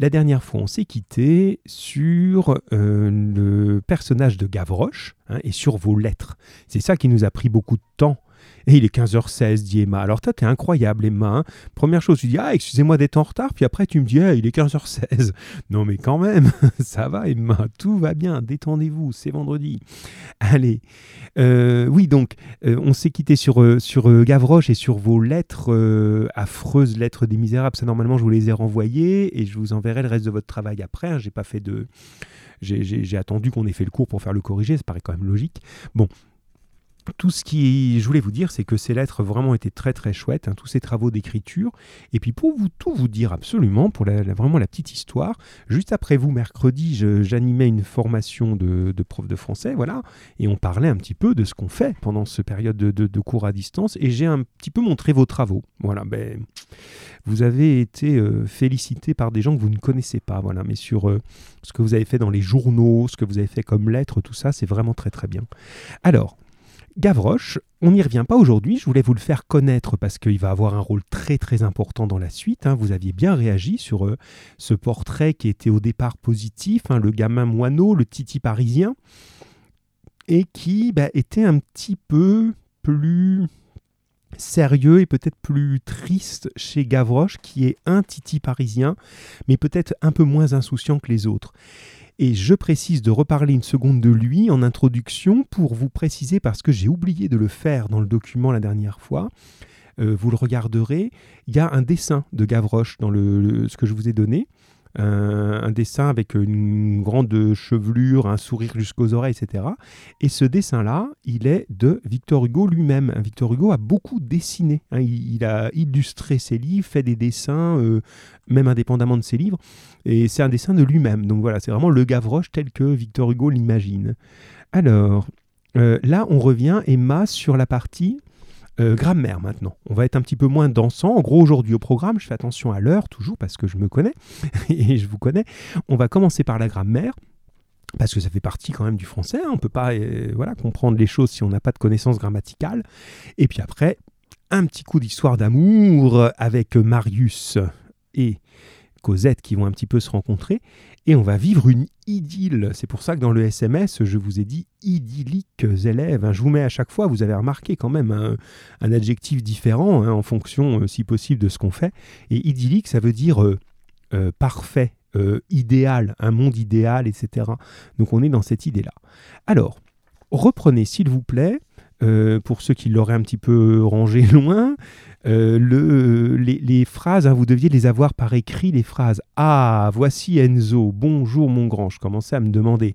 La dernière fois, on s'est quitté sur euh, le personnage de Gavroche hein, et sur vos lettres. C'est ça qui nous a pris beaucoup de temps et il est 15h16, dit Emma. Alors toi, t'es incroyable, Emma. Hein. Première chose, tu dis, ah, excusez-moi d'être en retard. Puis après, tu me dis, ah, il est 15h16. Non, mais quand même, ça va, Emma. Tout va bien. Détendez-vous, c'est vendredi. Allez. Euh, oui, donc, euh, on s'est quitté sur, euh, Gavroche et sur vos lettres, affreuses lettres des misérables. Ça, normalement, je vous les ai renvoyées et je vous enverrai le reste de votre travail après. Hein. J'ai pas fait de. J'ai attendu qu'on ait fait le cours pour faire le corriger, ça paraît quand même logique. Bon, tout ce qui je voulais vous dire, c'est que ces lettres vraiment étaient très très chouettes, hein, tous ces travaux d'écriture. Et puis pour vous tout vous dire absolument, pour vraiment la petite histoire, juste après vous, mercredi, j'animais une formation de, prof de français, voilà, et on parlait un petit peu de ce qu'on fait pendant ce période de, cours à distance, et j'ai un petit peu montré vos travaux. Voilà, ben, vous avez été euh, félicité par des gens que vous ne connaissez pas, voilà, mais sur euh, ce que vous avez fait dans les journaux, ce que vous avez fait comme lettres, tout ça, c'est vraiment très très bien. Alors, Gavroche, on n'y revient pas aujourd'hui, je voulais vous le faire connaître parce qu'il va avoir un rôle très très important dans la suite. Hein. Vous aviez bien réagi sur euh, ce portrait qui était au départ positif, hein, le gamin moineau, le titi parisien, et qui bah, était un petit peu plus sérieux et peut-être plus triste chez Gavroche, qui est un titi parisien, mais peut-être un peu moins insouciant que les autres. Et je précise de reparler une seconde de lui en introduction pour vous préciser, parce que j'ai oublié de le faire dans le document la dernière fois, euh, vous le regarderez, il y a un dessin de Gavroche dans le, ce que je vous ai donné. Un, dessin avec une grande chevelure, un sourire jusqu'aux oreilles, etc. Et ce dessin-là, il est de Victor Hugo lui-même. Victor Hugo a beaucoup dessiné. Hein. il, a illustré ses livres, fait des dessins, euh, même indépendamment de ses livres. Et c'est un dessin de lui-même. Donc voilà, c'est vraiment le Gavroche tel que Victor Hugo l'imagine. Alors, euh, là, on revient, Emma, sur la partie euh, grammaire maintenant. On va être un petit peu moins dansant. En gros, aujourd'hui au programme, je fais attention à l'heure, toujours parce que je me connais et je vous connais. On va commencer par la grammaire. Parce que ça fait partie quand même du français, hein. on ne peut pas euh, voilà, comprendre les choses si on n'a pas de connaissances grammaticales. Et puis après, un petit coup d'histoire d'amour avec Marius et Cosette qui vont un petit peu se rencontrer et on va vivre une idylle. C'est pour ça que dans le SMS, je vous ai dit idylliques élèves. Je vous mets à chaque fois, vous avez remarqué quand même un, adjectif différent hein, en fonction, euh, si possible, de ce qu'on fait. Et idyllique, ça veut dire euh, euh, parfait, idéal, un monde idéal, etc. Donc on est dans cette idée-là. Alors, reprenez s'il vous plaît, pour ceux qui l'auraient un petit peu rangé loin, euh, le, les, phrases, hein, vous deviez les avoir par écrit, les phrases. Ah, voici Enzo, bonjour mon grand. Je commençais à me demander.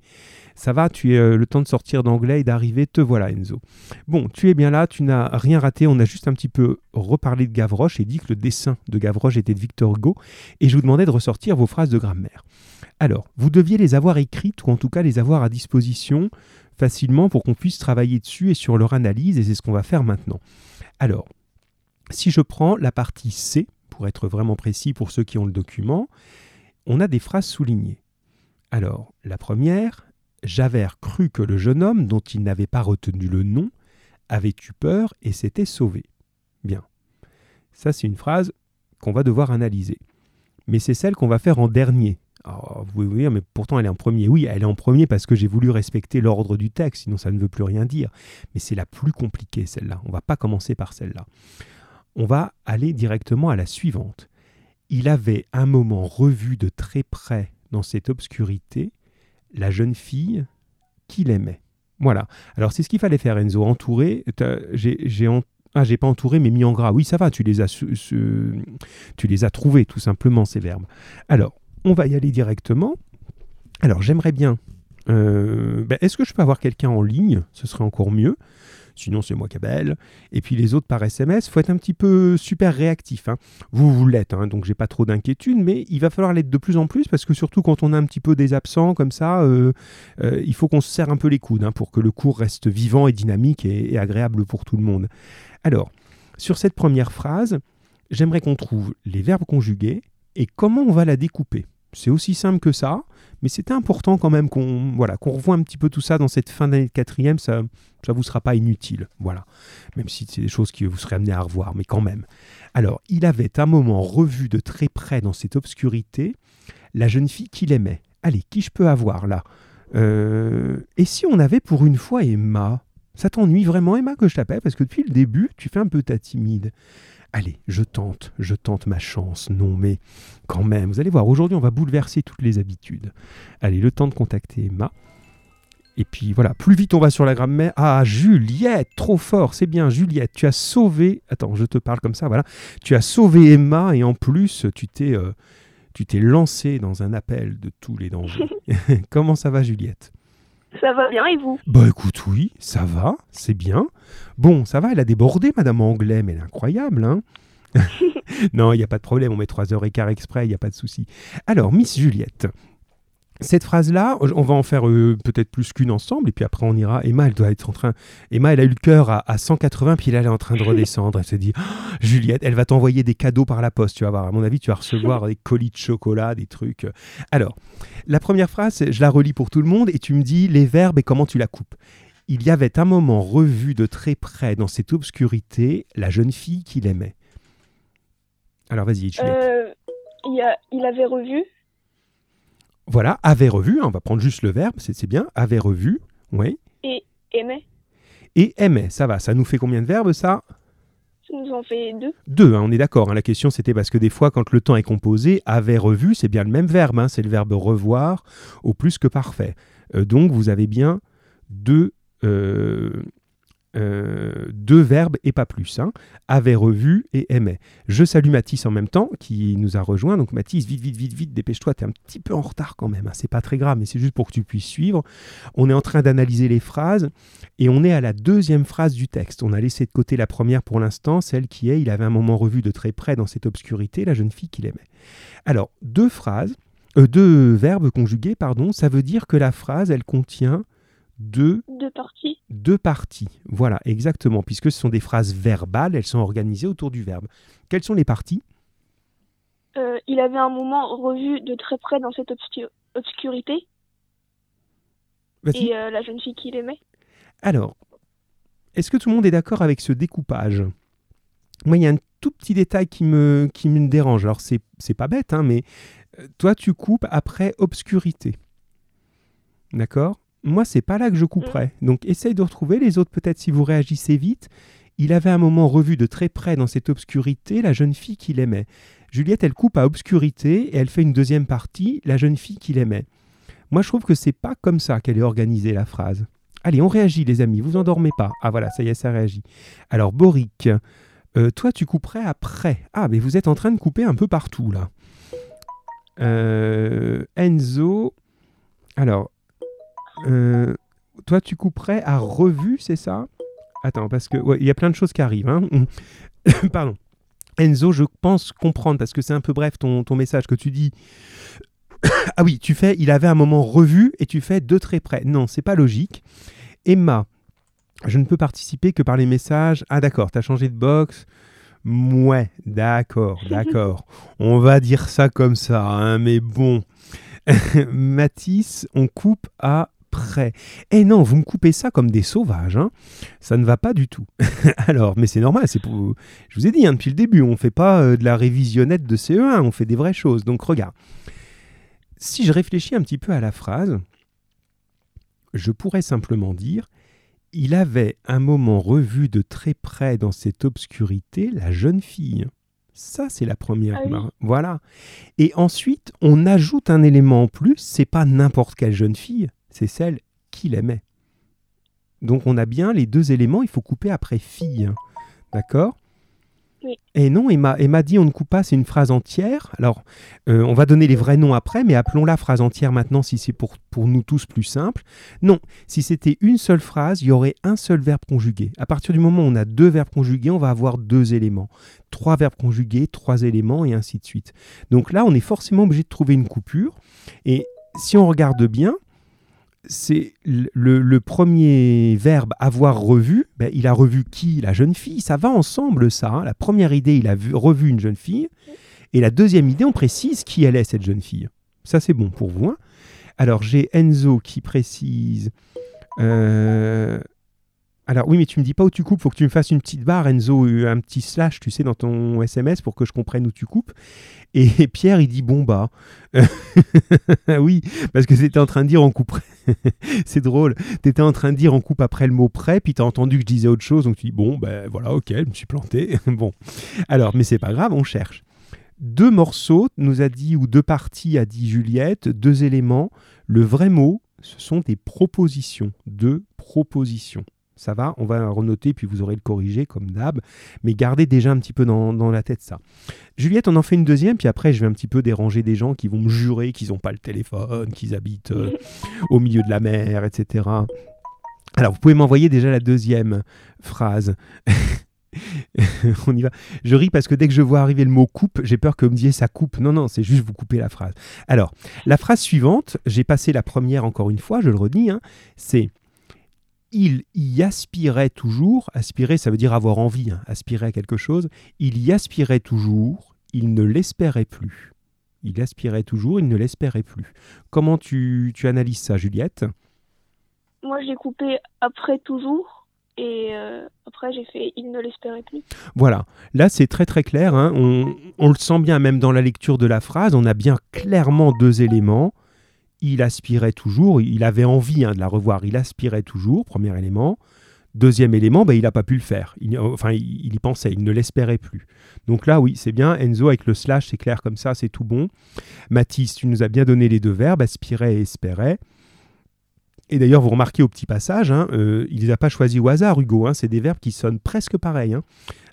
Ça va, tu es euh, le temps de sortir d'anglais et d'arriver, te voilà Enzo. Bon, tu es bien là, tu n'as rien raté, on a juste un petit peu reparlé de Gavroche et dit que le dessin de Gavroche était de Victor Hugo, et je vous demandais de ressortir vos phrases de grammaire. Alors, vous deviez les avoir écrites, ou en tout cas les avoir à disposition facilement pour qu'on puisse travailler dessus et sur leur analyse, et c'est ce qu'on va faire maintenant. Alors, si je prends la partie C, pour être vraiment précis pour ceux qui ont le document, on a des phrases soulignées. Alors, la première, Javert crut que le jeune homme, dont il n'avait pas retenu le nom, avait eu peur et s'était sauvé. Bien. Ça, c'est une phrase qu'on va devoir analyser. Mais c'est celle qu'on va faire en dernier. Vous pouvez dire, mais pourtant elle est en premier. Oui, elle est en premier parce que j'ai voulu respecter l'ordre du texte, sinon ça ne veut plus rien dire. Mais c'est la plus compliquée, celle-là. On ne va pas commencer par celle-là on va aller directement à la suivante. Il avait un moment revu de très près dans cette obscurité la jeune fille qu'il aimait. Voilà. Alors c'est ce qu'il fallait faire, Enzo. Entourer. J'ai ah, j'ai pas entouré, mais mis en gras. Oui, ça va, tu les as, tu les as trouvés, tout simplement, ces verbes. Alors, on va y aller directement. Alors, j'aimerais bien. Euh, ben, est-ce que je peux avoir quelqu'un en ligne? Ce serait encore mieux. Sinon, c'est moi qui appelle. Et puis les autres par SMS, faut être un petit peu super réactif. Hein. Vous, vous l'êtes, hein, donc j'ai pas trop d'inquiétude, mais il va falloir l'être de plus en plus parce que surtout quand on a un petit peu des absents comme ça, euh, euh, il faut qu'on se serre un peu les coudes hein, pour que le cours reste vivant et dynamique et, et agréable pour tout le monde. Alors, sur cette première phrase, j'aimerais qu'on trouve les verbes conjugués et comment on va la découper. C'est aussi simple que ça, mais c'était important quand même qu'on voilà, qu'on revoie un petit peu tout ça dans cette fin d'année de quatrième, ça ne vous sera pas inutile, voilà. Même si c'est des choses que vous serez amené à revoir, mais quand même. Alors, il avait un moment revu de très près dans cette obscurité la jeune fille qu'il aimait. Allez, qui je peux avoir là? Euh, Et si on avait pour une fois Emma? Ça t'ennuie vraiment Emma que je t'appelle? Parce que depuis le début, tu fais un peu ta timide. Allez, je tente, je tente ma chance. Non, mais quand même, vous allez voir, aujourd'hui on va bouleverser toutes les habitudes. Allez, le temps de contacter Emma. Et puis voilà, plus vite on va sur la grammaire. Ah, Juliette, trop fort, c'est bien, Juliette, tu as sauvé. Attends, je te parle comme ça, voilà. Tu as sauvé Emma et en plus, tu t'es, euh, tu t'es lancé dans un appel de tous les dangers. Comment ça va, Juliette? Ça va bien et vous? Bah écoute, oui, ça va, c'est bien. Bon, ça va, elle a débordé, Madame Anglais, mais elle est incroyable, hein Non, il n'y a pas de problème, on met 3 heures et quart exprès, il n'y a pas de souci. Alors, Miss Juliette, cette phrase-là, on va en faire euh, peut-être plus qu'une ensemble, et puis après on ira. Emma, elle doit être en train. Emma, elle a eu le cœur à, à 180, puis elle est en train de redescendre. Elle se dit, Oh, Juliette, elle va t'envoyer des cadeaux par la poste. Tu vas voir. À mon avis, tu vas recevoir des colis de chocolat, des trucs. Alors, la première phrase, je la relis pour tout le monde, et tu me dis les verbes et comment tu la coupes. Il y avait un moment revu de très près dans cette obscurité la jeune fille qu'il aimait. Alors, vas-y, Juliette. euh, il avait revu. Voilà, avait revu, hein, on va prendre juste le verbe, c'est bien, avait revu, oui. Aimait. Et aimait, ça va, ça nous fait combien de verbes ça? Ça nous en fait deux. Deux, hein, on est d'accord. hein, la question c'était parce que des fois, quand le temps est composé, avait revu, c'est bien le même verbe, hein, c'est le verbe revoir au plus que parfait. Euh, donc vous avez bien deux, euh, deux verbes et pas plus. Hein, avait revu et aimait. Je salue Mathis en même temps qui nous a rejoint. Donc Mathis, vite, vite, vite, vite, dépêche-toi, t'es un petit peu en retard quand même. hein, c'est pas très grave, mais c'est juste pour que tu puisses suivre. On est en train d'analyser les phrases et on est à la deuxième phrase du texte. On a laissé de côté la première pour l'instant, celle qui est Il avait un moment revu de très près dans cette obscurité la jeune fille qu'il aimait. Alors, deux phrases, euh, deux verbes conjugués, pardon, ça veut dire que la phrase, elle contient deux, Deux parties. deux parties. Voilà, exactement, puisque ce sont des phrases verbales, elles sont organisées autour du verbe. Quelles sont les parties? Euh, il avait un moment revu de très près dans cette obscu- obscurité. Et euh, la jeune fille qu'il aimait. Alors, est-ce que tout le monde est d'accord avec ce découpage? Moi, il y a un tout petit détail qui me, qui me dérange. Alors, c'est, c'est pas bête, hein, mais euh, toi, tu coupes après obscurité. D'accord? Moi, c'est pas là que je couperais. Donc, essaye de retrouver les autres, peut-être si vous réagissez vite. Il avait un moment revu de très près dans cette obscurité la jeune fille qu'il aimait. Juliette, elle coupe à obscurité et elle fait une deuxième partie, la jeune fille qu'il aimait. Moi, je trouve que c'est pas comme ça qu'elle est organisée, la phrase. Allez, on réagit, les amis, vous endormez pas. Ah voilà, ça y est, ça réagit. Alors, Boric, euh, toi, tu couperais après. Ah, mais vous êtes en train de couper un peu partout, là. Euh, Enzo, alors, euh, toi, tu couperais à revue, c'est ça? Attends, parce que ouais, il y a plein de choses qui arrivent. hein. Pardon. Enzo, je pense comprendre, parce que c'est un peu bref ton, ton message que tu dis. ah oui, tu fais, il avait un moment revu et tu fais de très près. Non, c'est pas logique. Emma, je ne peux participer que par les messages. Ah d'accord, t'as changé de box. Ouais, d'accord, d'accord. On va dire ça comme ça, hein, mais bon. Mathis, on coupe à près. Eh non, vous me coupez ça comme des sauvages. hein. Ça ne va pas du tout. Alors, mais c'est normal. C'est pour... Je vous ai dit hein, depuis le début, on ne fait pas euh, de la révisionnette de CE1, on fait des vraies choses. Donc regarde. Si je réfléchis un petit peu à la phrase, je pourrais simplement dire il avait un moment revu de très près dans cette obscurité la jeune fille. Ça, c'est la première. Ah oui. Voilà. Et ensuite, on ajoute un élément en plus. C'est pas n'importe quelle jeune fille, c'est celle qu'il aimait. Donc, on a bien les deux éléments. Il faut couper après fille. hein. D'accord? Oui. Et non, Emma, Emma dit on ne coupe pas, c'est une phrase entière. Alors, euh, on va donner les vrais noms après, mais appelons-la phrase entière maintenant si c'est pour, pour nous tous plus simple. Non, si c'était une seule phrase, il y aurait un seul verbe conjugué. À partir du moment où on a deux verbes conjugués, on va avoir deux éléments. Trois verbes conjugués, trois éléments, et ainsi de suite. Donc là, on est forcément obligé de trouver une coupure. Et si on regarde bien, c'est le, premier verbe avoir revu. ben, il a revu qui La jeune fille. Ça va ensemble, ça. hein. La première idée, il a vu- revu une jeune fille. Et la deuxième idée, on précise qui elle est, cette jeune fille. Ça, c'est bon pour vous. hein. Alors, j'ai Enzo qui précise. euh, Alors oui, mais tu me dis pas où tu coupes, faut que tu me fasses une petite barre, Enzo, euh, un petit slash, tu sais, dans ton SMS pour que je comprenne où tu coupes. Et Pierre, il dit bon bah. oui, parce que c'était en train de dire on couperait. c'est drôle. Tu étais en train de dire on coupe après le mot prêt, puis tu as entendu que je disais autre chose, donc tu dis bon, ben voilà, ok, je me suis planté. bon. Alors, mais c'est pas grave, on cherche. Deux morceaux, nous a dit, ou deux parties, a dit Juliette, deux éléments. Le vrai mot, ce sont des propositions. Deux propositions ça va, on va renoter, puis vous aurez le corrigé comme d'hab, mais gardez déjà un petit peu dans, la tête ça. Juliette, on en fait une deuxième, puis après je vais un petit peu déranger des gens qui vont me jurer qu'ils n'ont pas le téléphone, qu'ils habitent euh, au milieu de la mer, etc. Alors vous pouvez m'envoyer déjà la deuxième phrase. on y va. Je ris parce que dès que je vois arriver le mot coupe, j'ai peur que vous me disiez ça coupe. Non, non, c'est juste vous couper la phrase. Alors, la phrase suivante, j'ai passé la première encore une fois, je le redis, hein, c'est il y aspirait toujours, aspirer ça veut dire avoir envie, hein, aspirer à quelque chose, il y aspirait toujours, il ne l'espérait plus. Il aspirait toujours, il ne l'espérait plus. Comment tu, analyses ça, Juliette? Moi, j'ai coupé après toujours, et euh, après j'ai fait il ne l'espérait plus. Voilà, là c'est très très clair, hein. on, on, le sent bien même dans la lecture de la phrase, on a bien clairement deux éléments il aspirait toujours, il avait envie hein, de la revoir, il aspirait toujours, premier élément. Deuxième élément, ben, il n'a pas pu le faire. Il, enfin, il, y pensait, il ne l'espérait plus. Donc là, oui, c'est bien. Enzo avec le slash, c'est clair comme ça, c'est tout bon. Mathis, tu nous as bien donné les deux verbes, aspirait et espérait. Et d'ailleurs, vous remarquez au petit passage, hein, euh, il ne les a pas choisis au hasard, Hugo. Hein, c'est des verbes qui sonnent presque pareils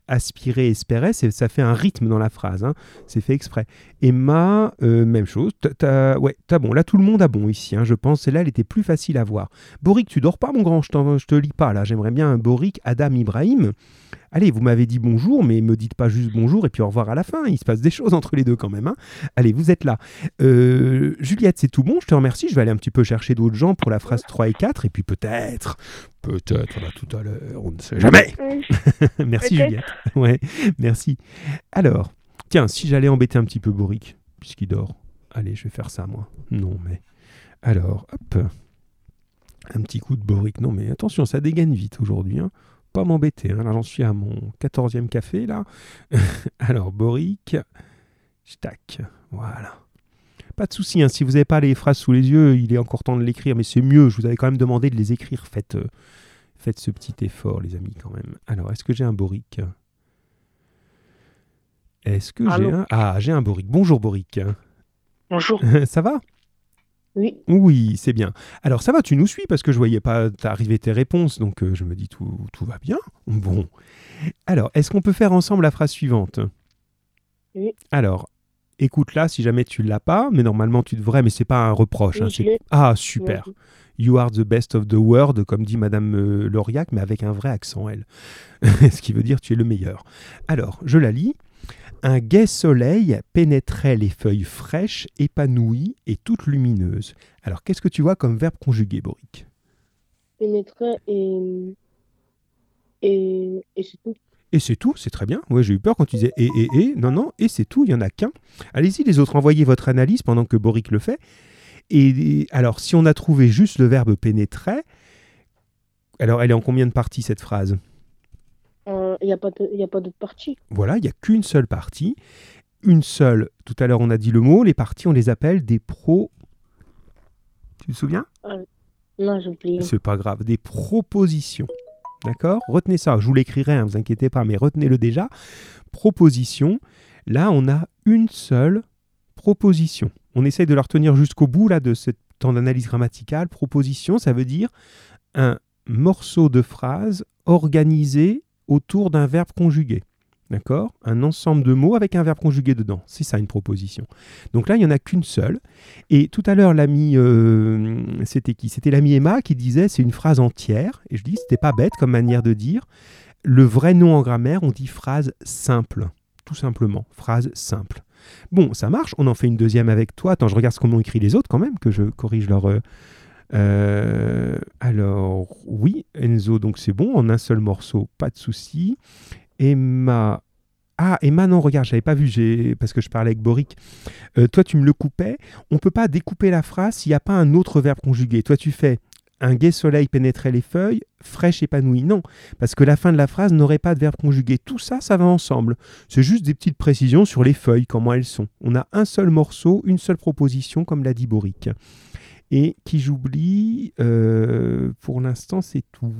aspirer, espérer, ça fait un rythme dans la phrase. Hein. C'est fait exprès. Emma, euh, même chose. T'as, ouais, t'as bon. Là, tout le monde a bon ici. Hein, je pense. Celle-là, elle était plus facile à voir. Boric, tu dors pas, mon grand? Je, je te lis pas là. J'aimerais bien un Boric, Adam, Ibrahim. Allez, vous m'avez dit bonjour, mais me dites pas juste bonjour et puis au revoir à la fin. Il se passe des choses entre les deux quand même. Hein. Allez, vous êtes là. Euh, Juliette, c'est tout bon? Je te remercie. Je vais aller un petit peu chercher d'autres gens pour la phrase 3 et 4. Et puis peut-être, peut-être là tout à l'heure, on ne sait jamais. merci Juliette. Ouais, merci. Alors, tiens, si j'allais embêter un petit peu Boric, puisqu'il dort. Allez, je vais faire ça moi. Non, mais. Alors, hop. Un petit coup de Boric. Non, mais attention, ça dégaine vite aujourd'hui. Hein pas m'embêter. Hein. Là, j'en suis à mon 14e café, là. Alors, Boric. Tac. Voilà. Pas de souci, hein. si vous n'avez pas les phrases sous les yeux, il est encore temps de l'écrire, mais c'est mieux. Je vous avais quand même demandé de les écrire. Faites, euh, faites ce petit effort, les amis, quand même. Alors, est-ce que j'ai un Boric? Est-ce que j'ai un... Ah, j'ai un Boric. Bonjour, Boric. Bonjour. Ça va? Oui. Oui, c'est bien. Alors ça va, tu nous suis parce que je voyais pas arriver tes réponses, donc euh, je me dis tout, tout va bien. Bon. Alors, est-ce qu'on peut faire ensemble la phrase suivante? Oui. Alors, écoute-la si jamais tu l'as pas, mais normalement tu devrais, mais c'est pas un reproche. Hein, ah, super. You are the best of the world, comme dit Madame euh, Lauriac, mais avec un vrai accent, elle. Ce qui veut dire tu es le meilleur. Alors, je la lis. Un gai soleil pénétrait les feuilles fraîches, épanouies et toutes lumineuses. Alors, qu'est-ce que tu vois comme verbe conjugué, Boric? Pénétrait et. Et, et c'est tout. Et c'est tout, c'est très bien. Ouais, j'ai eu peur quand tu disais et, et, et. Non, non, et c'est tout, il n'y en a qu'un. Allez-y, les autres, envoyez votre analyse pendant que Boric le fait. Et alors, si on a trouvé juste le verbe pénétrait, alors elle est en combien de parties cette phrase? Il n'y a pas d'autre partie. Voilà, il n'y a qu'une seule partie. Une seule, tout à l'heure on a dit le mot, les parties on les appelle des pros. Tu te souviens? Euh, Non, j'oublie. C'est pas grave, des propositions. D'accord? Retenez ça, je vous l'écrirai, ne hein, vous inquiétez pas, mais retenez-le déjà. Proposition, là on a une seule proposition. On essaye de la retenir jusqu'au bout là, de ce temps d'analyse grammaticale. Proposition, ça veut dire un morceau de phrase organisé autour d'un verbe conjugué. D'accord? Un ensemble de mots avec un verbe conjugué dedans. C'est ça une proposition. Donc là, il n'y en a qu'une seule. Et tout à l'heure, l'ami, euh, c'était qui? C'était l'ami Emma qui disait c'est une phrase entière. Et je dis, c'était pas bête comme manière de dire. Le vrai nom en grammaire, on dit phrase simple. Tout simplement. Phrase simple. Bon, ça marche. On en fait une deuxième avec toi. Attends, je regarde ce qu'ont écrit les autres quand même, que je corrige leur. Euh, euh, alors, oui, Enzo, donc c'est bon, en un seul morceau, pas de souci. Emma. Ah, Emma, non, regarde, j'avais pas vu, parce que je parlais avec Boric. Euh, toi, tu me le coupais. On peut pas découper la phrase s'il n'y a pas un autre verbe conjugué. Toi, tu fais un gai soleil pénétrait les feuilles, fraîche épanouie. Non, parce que la fin de la phrase n'aurait pas de verbe conjugué. Tout ça, ça va ensemble. C'est juste des petites précisions sur les feuilles, comment elles sont. On a un seul morceau, une seule proposition, comme l'a dit Boric. Et qui j'oublie, euh, pour l'instant, c'est tout.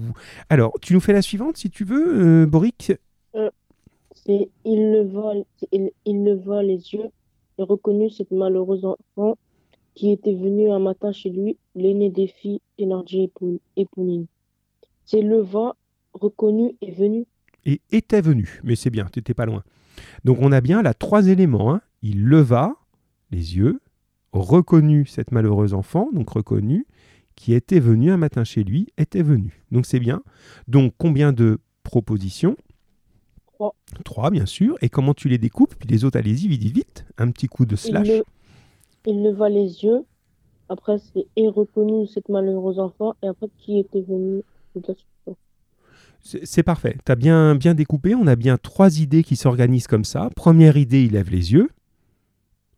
Alors, tu nous fais la suivante, si tu veux, euh, Boric? C'est il leva, il, leva les yeux et reconnut cette malheureuse enfant qui était venue un matin chez lui, l'aîné des filles, Thénardier et Pouline. C'est leva, reconnu et venu. et était venu. Mais c'est bien, tu n'étais pas loin. Donc on a bien là trois éléments. hein. Il leva les yeux, reconnut cette malheureuse enfant, donc reconnu, qui était venu un matin chez lui, était venu. Donc c'est bien. Donc combien de propositions? Trois. Trois, bien sûr. Et comment tu les découpes? Puis les autres, allez-y, vite, vite, vite. Un petit coup de Il, slash. le- il leva les yeux. Après, c'est et reconnut cette malheureuse enfant. Et après, qui était venu? C'est c'est parfait. Tu as bien, bien découpé. On a bien trois idées qui s'organisent comme ça. Première idée, il lève les yeux.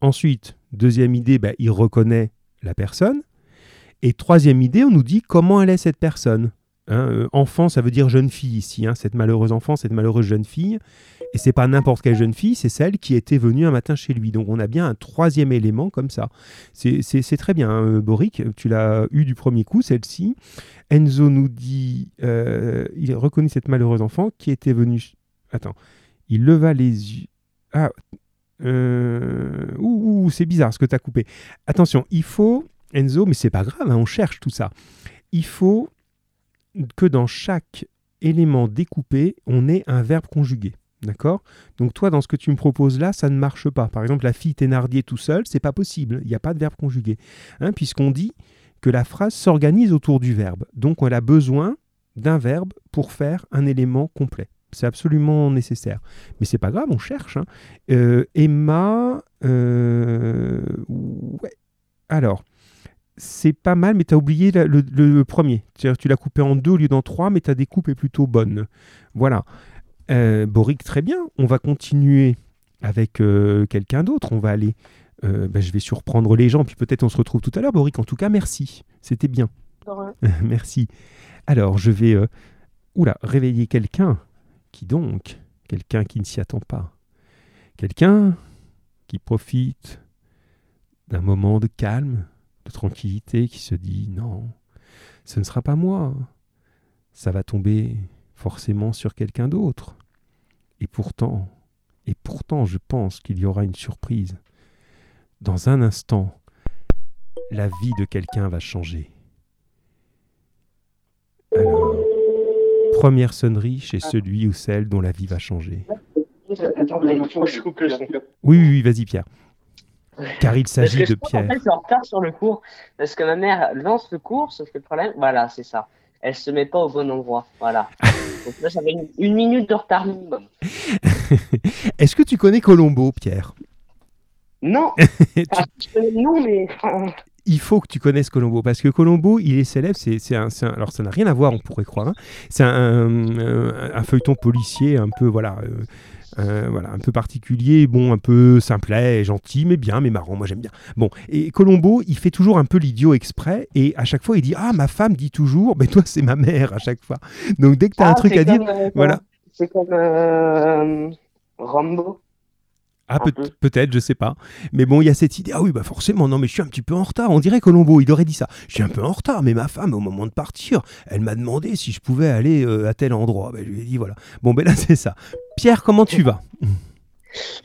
Ensuite, deuxième idée, bah, il reconnaît la personne. Et troisième idée, on nous dit comment elle est cette personne. Hein, euh, enfant, ça veut dire jeune fille ici. hein, cette malheureuse enfant, cette malheureuse jeune fille. Et c'est pas n'importe quelle jeune fille, c'est celle qui était venue un matin chez lui. Donc on a bien un troisième élément comme ça. C'est très bien, hein, Boric. Tu l'as eu du premier coup, celle-ci. Enzo nous dit, euh, il reconnu cette malheureuse enfant qui était venue. Attends, il leva les yeux. Ah, euh, ouh, ouh, c'est bizarre ce que tu as coupé. Attention, il faut, Enzo, mais c'est pas grave, hein, on cherche tout ça. Il faut que dans chaque élément découpé, on ait un verbe conjugué. D'accord? Donc toi, dans ce que tu me proposes là, ça ne marche pas. Par exemple, la fille Thénardier tout seul, c'est pas possible. Il n'y a pas de verbe conjugué. Hein, Puisqu'on dit que la phrase s'organise autour du verbe. Donc on a besoin d'un verbe pour faire un élément complet. C'est absolument nécessaire. Mais c'est pas grave, on cherche. hein. Euh, Emma, euh, ouais. Alors, c'est pas mal, mais tu as oublié le, le premier. Tu l'as coupé en deux au lieu d'en trois, mais ta découpe est plutôt bonne. Voilà. Euh, Boric, très bien. On va continuer avec euh, quelqu'un d'autre. On va aller. euh, ben, je vais surprendre les gens, puis peut-être on se retrouve tout à l'heure. Boric, en tout cas, merci. C'était bien. merci. Alors, je vais. oula, réveiller quelqu'un. Qui donc Quelqu'un qui ne s'y attend pas. Quelqu'un qui profite d'un moment de calme, de tranquillité, qui se dit non, ce ne sera pas moi. Ça va tomber forcément sur quelqu'un d'autre. Et pourtant, et pourtant, je pense qu'il y aura une surprise. Dans un instant, la vie de quelqu'un va changer. Alors, première sonnerie chez celui ou celle dont la vie va changer. Oui, oui, vas-y Pierre. Car il s'agit de pense, en Pierre. fait, c'est en retard sur le cours. Parce que ma mère lance le cours, sauf que le problème, voilà, c'est ça. Elle se met pas au bon endroit. Voilà. Donc là, ça fait une, une minute de retard minimum. Est-ce que tu connais Colombo, Pierre? Non, Tu- ah, je connais le nom, mais. il faut que tu connaisses Colombo parce que Colombo, il est célèbre. C'est, alors ça n'a rien à voir, on pourrait croire. hein. C'est un, un- un feuilleton policier un peu voilà, euh, euh, voilà, un peu particulier, bon, un peu simplet, gentil, mais bien, mais marrant. Moi, j'aime bien. Bon, et Colombo, il fait toujours un peu l'idiot exprès et à chaque fois, il dit ah ma femme dit toujours, mais toi c'est ma mère à chaque fois. Donc dès que tu as un Ah, truc à dire, euh, voilà. C'est comme euh, Rambo. Ah, peut- peut-être, je sais pas. Mais bon, il y a cette idée. Ah oui, bah forcément, non, mais je suis un petit peu en retard. On dirait Colombo, il aurait dit ça. Je suis un peu en retard, mais ma femme, au moment de partir, elle m'a demandé si je pouvais aller euh, à tel endroit. Ben, je lui ai dit, voilà. Bon, ben là, c'est ça. Pierre, comment tu vas?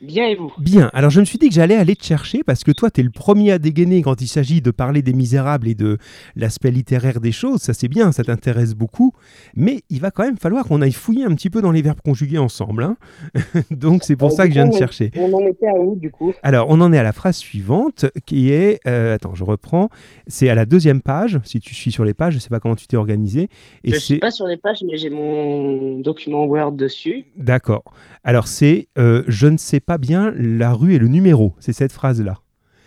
Bien et vous Bien. Alors, je me suis dit que j'allais aller te chercher parce que toi, tu es le premier à dégainer quand il s'agit de parler des misérables et de l'aspect littéraire des choses. Ça, c'est bien, ça t'intéresse beaucoup. Mais il va quand même falloir qu'on aille fouiller un petit peu dans les verbes conjugués ensemble. hein. Donc, c'est pour Euh, ça que je viens de coup, chercher. On en était à où du coup? Alors, on en est à la phrase suivante qui est. euh, attends, je reprends. C'est à la deuxième page. Si tu suis sur les pages, je ne sais pas comment tu t'es organisé. Et Je c'est. suis pas sur les pages, mais j'ai mon document Word dessus. D'accord. Alors, c'est euh, Je ne sais pas bien la rue et le numéro. C'est cette phrase-là.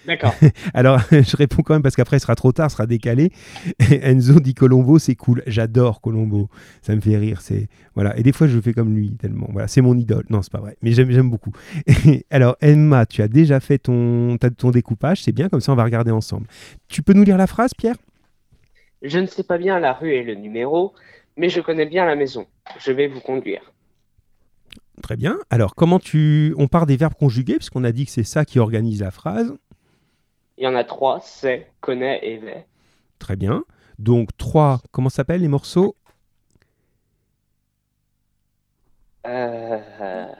D'accord. Alors, je réponds quand même parce qu'après, il sera trop tard, ce sera décalé. Enzo dit Colombo, c'est cool. J'adore Colombo. Ça me fait rire. C'est voilà. Et des fois, je fais comme lui tellement. Voilà, c'est mon idole. Non, c'est pas vrai. Mais j'aime, j'aime beaucoup. Alors, Emma, tu as déjà fait ton, t'as ton découpage. C'est bien. Comme ça, on va regarder ensemble. Tu peux nous lire la phrase, Pierre? Je ne sais pas bien la rue et le numéro, mais je connais bien la maison. Je vais vous conduire. Très bien. Alors, comment tu. On part des verbes conjugués, puisqu'on a dit que c'est ça qui organise la phrase. Il y en a trois c'est, connaît et vais. Très bien. Donc, trois. Comment s'appellent les morceaux? Euh,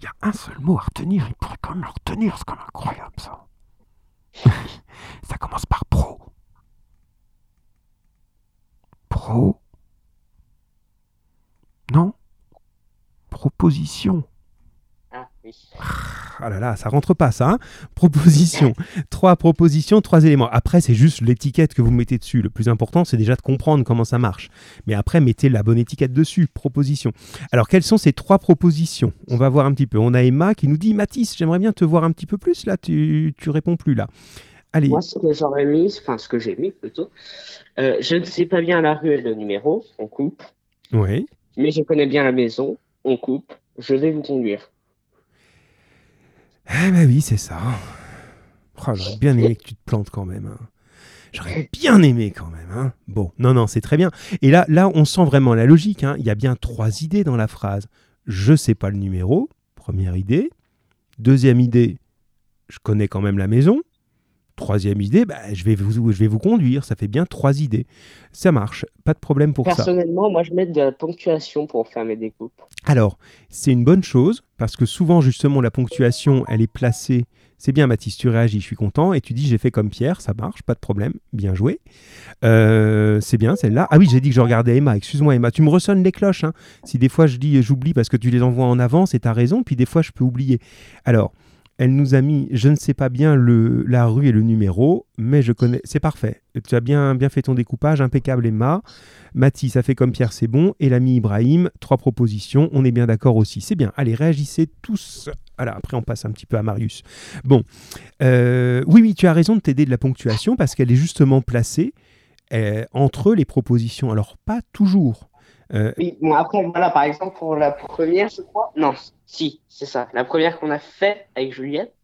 Il y a un seul mot à retenir. Il pourrait quand même le retenir. C'est quand même incroyable, ça. ça commence par pro. Pro. Non? Proposition. Ah oui. Ah là là, ça rentre pas ça. hein. Proposition. trois propositions, trois éléments. Après, c'est juste l'étiquette que vous mettez dessus. Le plus important, c'est déjà de comprendre comment ça marche. Mais après, mettez la bonne étiquette dessus. Proposition. Alors, quelles sont ces trois propositions? On va voir un petit peu. On a Emma qui nous dit Mathis, j'aimerais bien te voir un petit peu plus. Là, tu, tu réponds plus là. Allez, Moi, ce que j'aurais mis, enfin ce que j'ai mis plutôt, euh, je ne sais pas bien la rue et le numéro, on coupe, oui. mais je connais bien la maison, on coupe, je vais vous conduire. Eh ben oui, c'est ça. Oh, J'aurais bien aimé que tu te plantes quand même. hein. J'aurais bien aimé quand même. hein. Bon, non, non, c'est très bien. Et là, là, on sent vraiment la logique. hein. Il y a bien trois idées dans la phrase. Je sais pas le numéro, première idée. Deuxième idée, je connais quand même la maison. Troisième idée, bah, je, vais vous, je vais vous conduire. Ça fait bien trois idées. Ça marche, pas de problème pour ça. Personnellement, moi, je mets de la ponctuation pour faire mes découpes. Alors, c'est une bonne chose parce que souvent, justement, la ponctuation, elle est placée. C'est bien, Mathis, tu réagis, je suis content. Et tu dis, j'ai fait comme Pierre, ça marche, pas de problème, bien joué. Euh, c'est bien, celle-là. Ah oui, j'ai dit que je regardais Emma, excuse-moi, Emma. Tu me ressonnes les cloches. hein. Si des fois je dis, j'oublie parce que tu les envoies en avance, et tu as raison, puis des fois je peux oublier. Alors, elle nous a mis, je ne sais pas bien le, la rue et le numéro, mais je connais. C'est parfait. Tu as bien, bien fait ton découpage, impeccable, Emma. Mathis, ça fait comme Pierre, c'est bon. Et l'ami Ibrahim, trois propositions, on est bien d'accord aussi. C'est bien. Allez, réagissez tous. Voilà, après on passe un petit peu à Marius. Bon, Euh, oui, oui, tu as raison de t'aider de la ponctuation parce qu'elle est justement placée euh, entre les propositions. Alors, pas toujours. Euh, Oui, bon, après, voilà, par exemple, pour la première, je crois. Non, si, c'est ça. La première qu'on a fait avec Juliette,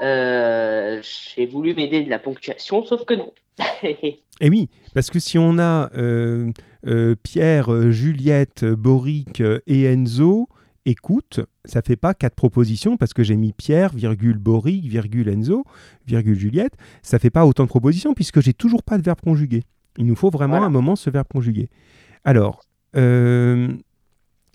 euh, j'ai voulu m'aider de la ponctuation, sauf que non. Et oui, parce que si on a euh, euh, Pierre, Juliette, Boric et Enzo, écoute, ça fait pas quatre propositions parce que j'ai mis Pierre, virgule Boric, virgule Enzo, virgule Juliette. Ça fait pas autant de propositions puisque j'ai toujours pas de verbe conjugué. Il nous faut vraiment Voilà. un moment ce verbe conjugué. Alors, euh,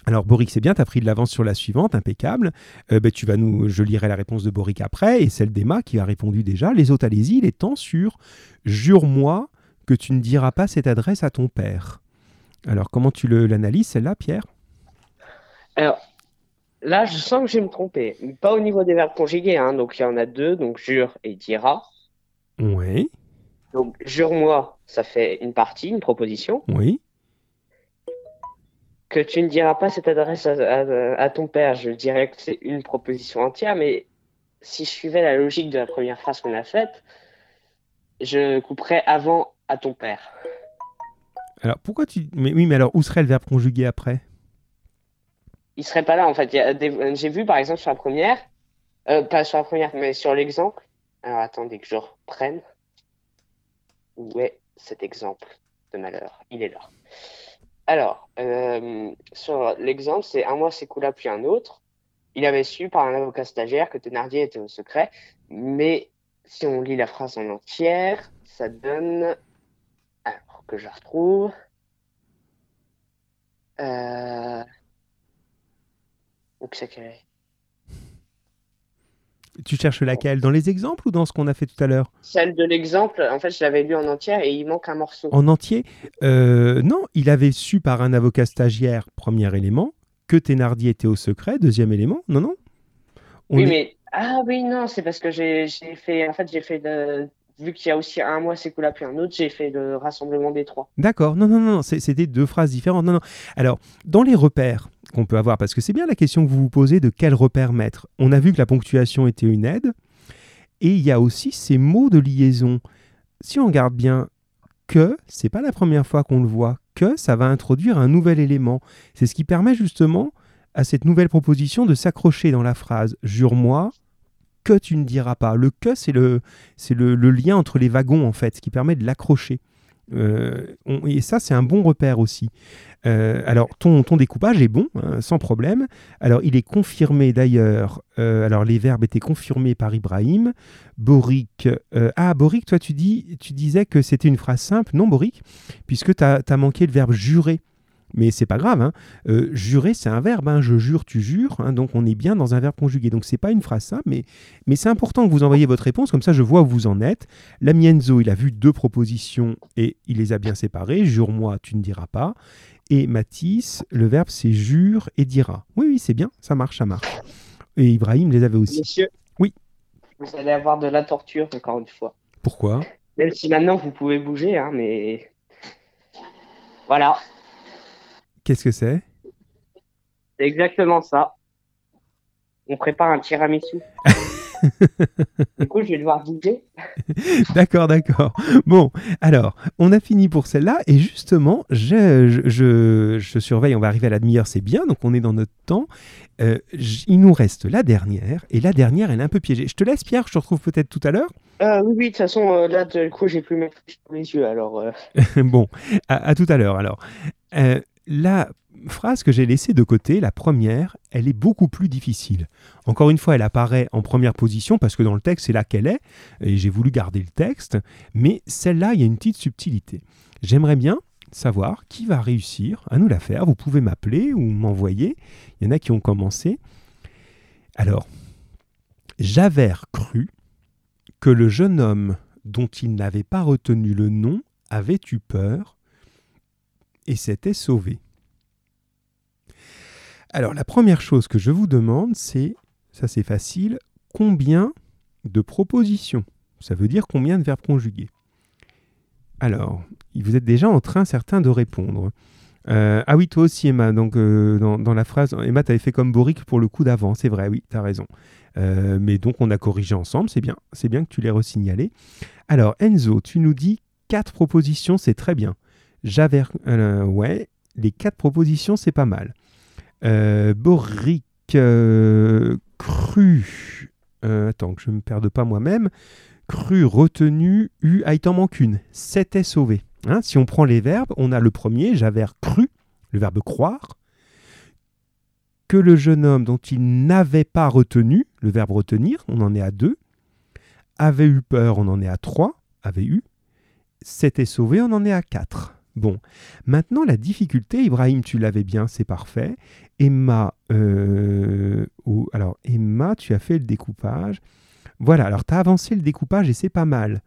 alors Boric, c'est bien, tu as pris de l'avance sur la suivante, impeccable. Euh, ben, tu vas nous, je lirai la réponse de Boric après et celle d'Emma qui a répondu déjà. Les autres, allez-y, il est temps sur Jure-moi que tu ne diras pas cette adresse à ton père. Alors, comment tu l'analyses, celle-là, Pierre? Alors, là, je sens que je vais me tromper. Mais Pas au niveau des verbes conjugués, hein. Donc, il y en a deux, donc jure et dira. Oui, Donc, jure-moi, ça fait une partie, une proposition. oui. Que tu ne diras pas cette adresse à, à- à ton père, je dirais que c'est une proposition entière, mais si je suivais la logique de la première phrase qu'on a faite, je couperais avant à ton père. Alors, pourquoi tu... Mais oui, mais alors, où serait le verbe conjugué après? Il serait pas là, en fait. Des- J'ai vu, par exemple, sur la première, euh, pas sur la première, mais sur l'exemple. Alors, attendez que je reprenne. Où est cet exemple de malheur? Il est là. Alors, euh, sur l'exemple, c'est un mois s'écoula puis un autre. Il avait su par un avocat stagiaire que Thénardier était au secret, mais si on lit la phrase en entière, ça donne. Alors que je retrouve. Euh... Où que c'est qu'elle Tu cherches laquelle Dans les exemples ou dans ce qu'on a fait tout à l'heure Celle de l'exemple, en fait, je l'avais lu en entière et il manque un morceau. En entier Euh, Non, il avait su par un avocat stagiaire, premier élément, que Thénardier était au secret, deuxième élément. Non, non. On Oui, est- mais ah oui, non, c'est parce que j'ai fait, en fait, j'ai fait vu qu'il y a aussi un mois s'écoula puis un autre, j'ai fait le rassemblement des trois. D'accord, non, non, non, c'est- c'était deux phrases différentes. Non, non. Alors, dans les repères qu'on peut avoir, parce que c'est bien la question que vous vous posez de quel repère mettre. On a vu que la ponctuation était une aide, et il y a aussi ces mots de liaison. Si on regarde bien, que, c'est pas la première fois qu'on le voit, que ça va introduire un nouvel élément. C'est ce qui permet justement à cette nouvelle proposition de s'accrocher dans la phrase Jure-moi que tu ne diras pas. Le que, c'est le, c'est le, le lien entre les wagons, en fait, ce qui permet de l'accrocher. Euh, et ça, c'est un bon repère aussi. Euh, alors, ton, découpage est bon, hein, sans problème. Alors, il est confirmé d'ailleurs. euh, alors, les verbes étaient confirmés par Ibrahim. Boric. ah, Boric, toi, tu, dis, tu disais que c'était une phrase simple. Non, Boric, puisque tu as, manqué le verbe jurer. Mais c'est pas grave. hein. Euh, jurer, c'est un verbe. hein. Je jure, tu jures. hein. donc, on est bien dans un verbe conjugué. Donc, c'est pas une phrase simple, mais, mais c'est important que vous envoyiez votre réponse. Comme ça, je vois où vous en êtes. L'Amienzo, il a vu deux propositions et il les a bien séparées. Jure-moi, tu ne diras pas. Et Matisse, le verbe c'est jure et dira. Oui, oui, c'est bien, ça marche, ça marche. Et Ibrahim les avait aussi. Monsieur. Oui. Vous allez avoir de la torture, encore une fois. Pourquoi? Même si maintenant vous pouvez bouger, hein, mais. Voilà, Qu'est-ce que c'est? C'est exactement ça. On prépare un tiramisu. du coup, je vais devoir bouger. D'accord, d'accord. Bon, alors, on a fini pour celle-là. Et justement, je, je, je- je surveille, on va arriver à la demi-heure, c'est bien, donc on est dans notre temps. Euh, il nous reste la dernière. Et la dernière, elle est un peu piégée. Je te laisse, Pierre, je te retrouve peut-être tout à l'heure. Euh, oui, oui, de toute façon, euh, là, du coup, j'ai plus mes les yeux, alors. bon, à, à tout à l'heure. Alors, la phrase que j'ai laissée de côté, la première, elle est beaucoup plus difficile. Encore une fois, elle apparaît en première position parce que dans le texte, c'est là qu'elle est, et j'ai voulu garder le texte, mais celle-là, il y a une petite subtilité. J'aimerais bien savoir qui va réussir à nous la faire. Vous pouvez m'appeler ou m'envoyer. Il y en a qui ont commencé. Alors, j'avais cru que le jeune homme dont il n'avait pas retenu le nom avait eu peur et s'était sauvé. Alors la première chose que je vous demande, c'est, ça c'est facile, combien de propositions Ça veut dire combien de verbes conjugués Alors, vous êtes déjà en train, certains, de répondre. Euh, ah oui, toi aussi, Emma. Donc, euh, dans, la phrase, Emma, tu avais fait comme Boric pour le coup d'avant. C'est vrai, oui, tu as raison. Euh, mais donc, on a corrigé ensemble. C'est bien. C'est bien que tu l'aies resignalé. Alors, Enzo, tu nous dis quatre propositions, c'est très bien. J'avais. euh, ouais, les quatre propositions, c'est pas mal. Euh, Boric, euh, cru. attends, que je ne me perde pas moi-même. Cru, retenu, eu. Ah, il t'en manque une. S'était sauvé. Hein, si on prend les verbes, on a le premier, j'avais cru, le verbe croire, que le jeune homme dont il n'avait pas retenu, le verbe retenir, on en est à deux, avait eu peur, on en est à trois, avait eu, s'était sauvé, on en est à quatre. Bon, maintenant la difficulté, Ibrahim, tu l'avais bien, c'est parfait. Emma, euh, oh, alors Emma, tu as fait le découpage. Voilà, alors tu as avancé le découpage et c'est pas mal.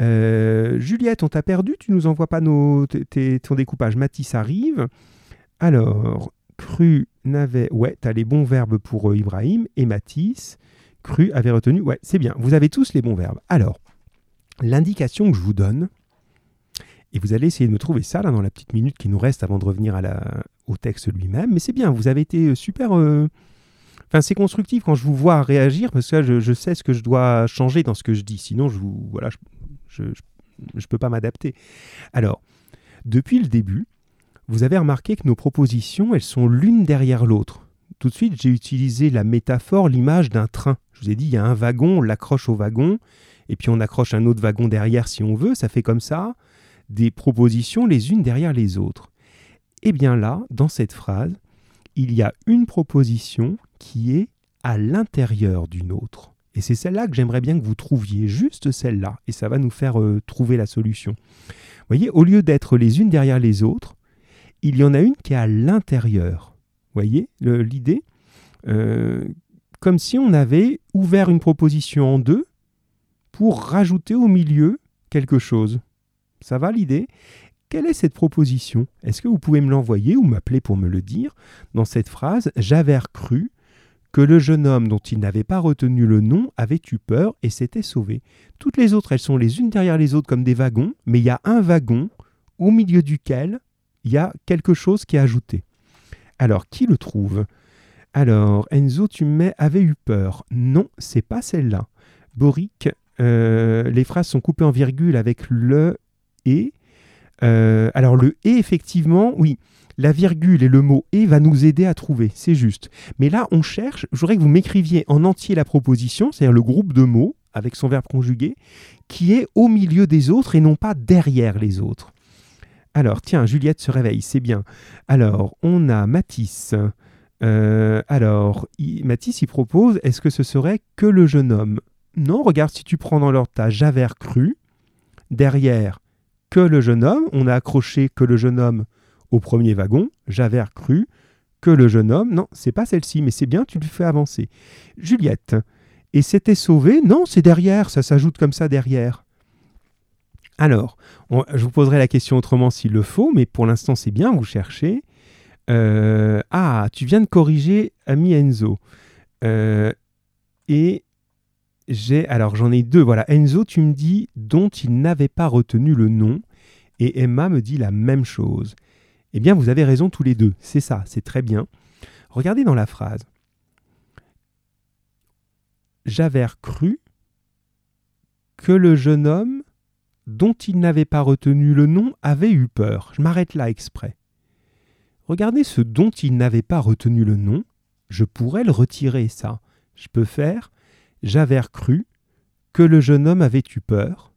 Euh, Juliette, on t'a perdu, tu nous envoies pas ton découpage. Matisse arrive. Alors, Cru n'avait. Ouais, tu as les bons verbes pour euh, Ibrahim et Matisse. Cru avait retenu. Ouais, c'est bien. Vous avez tous les bons verbes. Alors, l'indication que je vous donne, et vous allez essayer de me trouver ça là, dans la petite minute qui nous reste avant de revenir au texte lui-même, mais c'est bien, vous avez été super. euh, Enfin, c'est constructif quand je vous vois réagir parce que je sais ce que je dois changer dans ce que je dis. Sinon, je vous, voilà, je ne peux pas m'adapter. Alors, depuis le début, vous avez remarqué que nos propositions, elles sont l'une derrière l'autre. Tout de suite, j'ai utilisé la métaphore, l'image d'un train. Je vous ai dit, il y a un wagon, on l'accroche au wagon, et puis on accroche un autre wagon derrière si on veut. Ça fait comme ça des propositions les unes derrière les autres. Et bien là, dans cette phrase, il y a une proposition qui est à l'intérieur d'une autre. Et c'est celle-là que j'aimerais bien que vous trouviez, juste celle-là, et ça va nous faire euh, trouver la solution. Vous voyez, au lieu d'être les unes derrière les autres, il y en a une qui est à l'intérieur. Vous voyez l'idée Euh, Comme si on avait ouvert une proposition en deux pour rajouter au milieu quelque chose. Ça va l'idée? Quelle est cette proposition? Est-ce que vous pouvez me l'envoyer ou m'appeler pour me le dire? Dans cette phrase, j'avais cru que le jeune homme dont il n'avait pas retenu le nom avait eu peur et s'était sauvé. Toutes les autres, elles sont les unes derrière les autres comme des wagons, mais il y a un wagon au milieu duquel il y a quelque chose qui est ajouté. Alors, qui le trouve? Alors, Enzo, tu me mets avait eu peur. Non, c'est pas celle-là. Boric, euh, les phrases sont coupées en virgule avec le et. Euh, alors, le et, effectivement, oui, la virgule et le mot et va nous aider à trouver, c'est juste. Mais là, on cherche, je voudrais que vous m'écriviez en entier la proposition, c'est-à-dire le groupe de mots, avec son verbe conjugué, qui est au milieu des autres et non pas derrière les autres. Alors, tiens, Juliette se réveille, c'est bien. Alors, on a Matisse. Euh, alors, Matisse, il propose, est-ce que ce serait que le jeune homme? Non, regarde, si tu prends dans l'ordre, ta Javert cru, derrière, que le jeune homme, on a accroché que le jeune homme au premier wagon, Javert cru, que le jeune homme, non, c'est pas celle-ci, mais c'est bien, tu le fais avancer. Juliette, et c'était sauvé Non, c'est derrière, ça s'ajoute comme ça derrière. Alors, je vous poserai la question autrement s'il le faut, mais pour l'instant c'est bien, vous cherchez. Euh, ah, tu viens de corriger ami Enzo. Euh, et alors j'en ai deux. Voilà, Enzo, tu me dis dont il n'avait pas retenu le nom, et Emma me dit la même chose. Eh bien, vous avez raison tous les deux. C'est ça, c'est très bien. Regardez dans la phrase. Javert crut que le jeune homme, dont il n'avait pas retenu le nom, avait eu peur. Je m'arrête là exprès. Regardez ce dont il n'avait pas retenu le nom. Je pourrais le retirer, ça. Je peux faire Javert crut que le jeune homme avait eu peur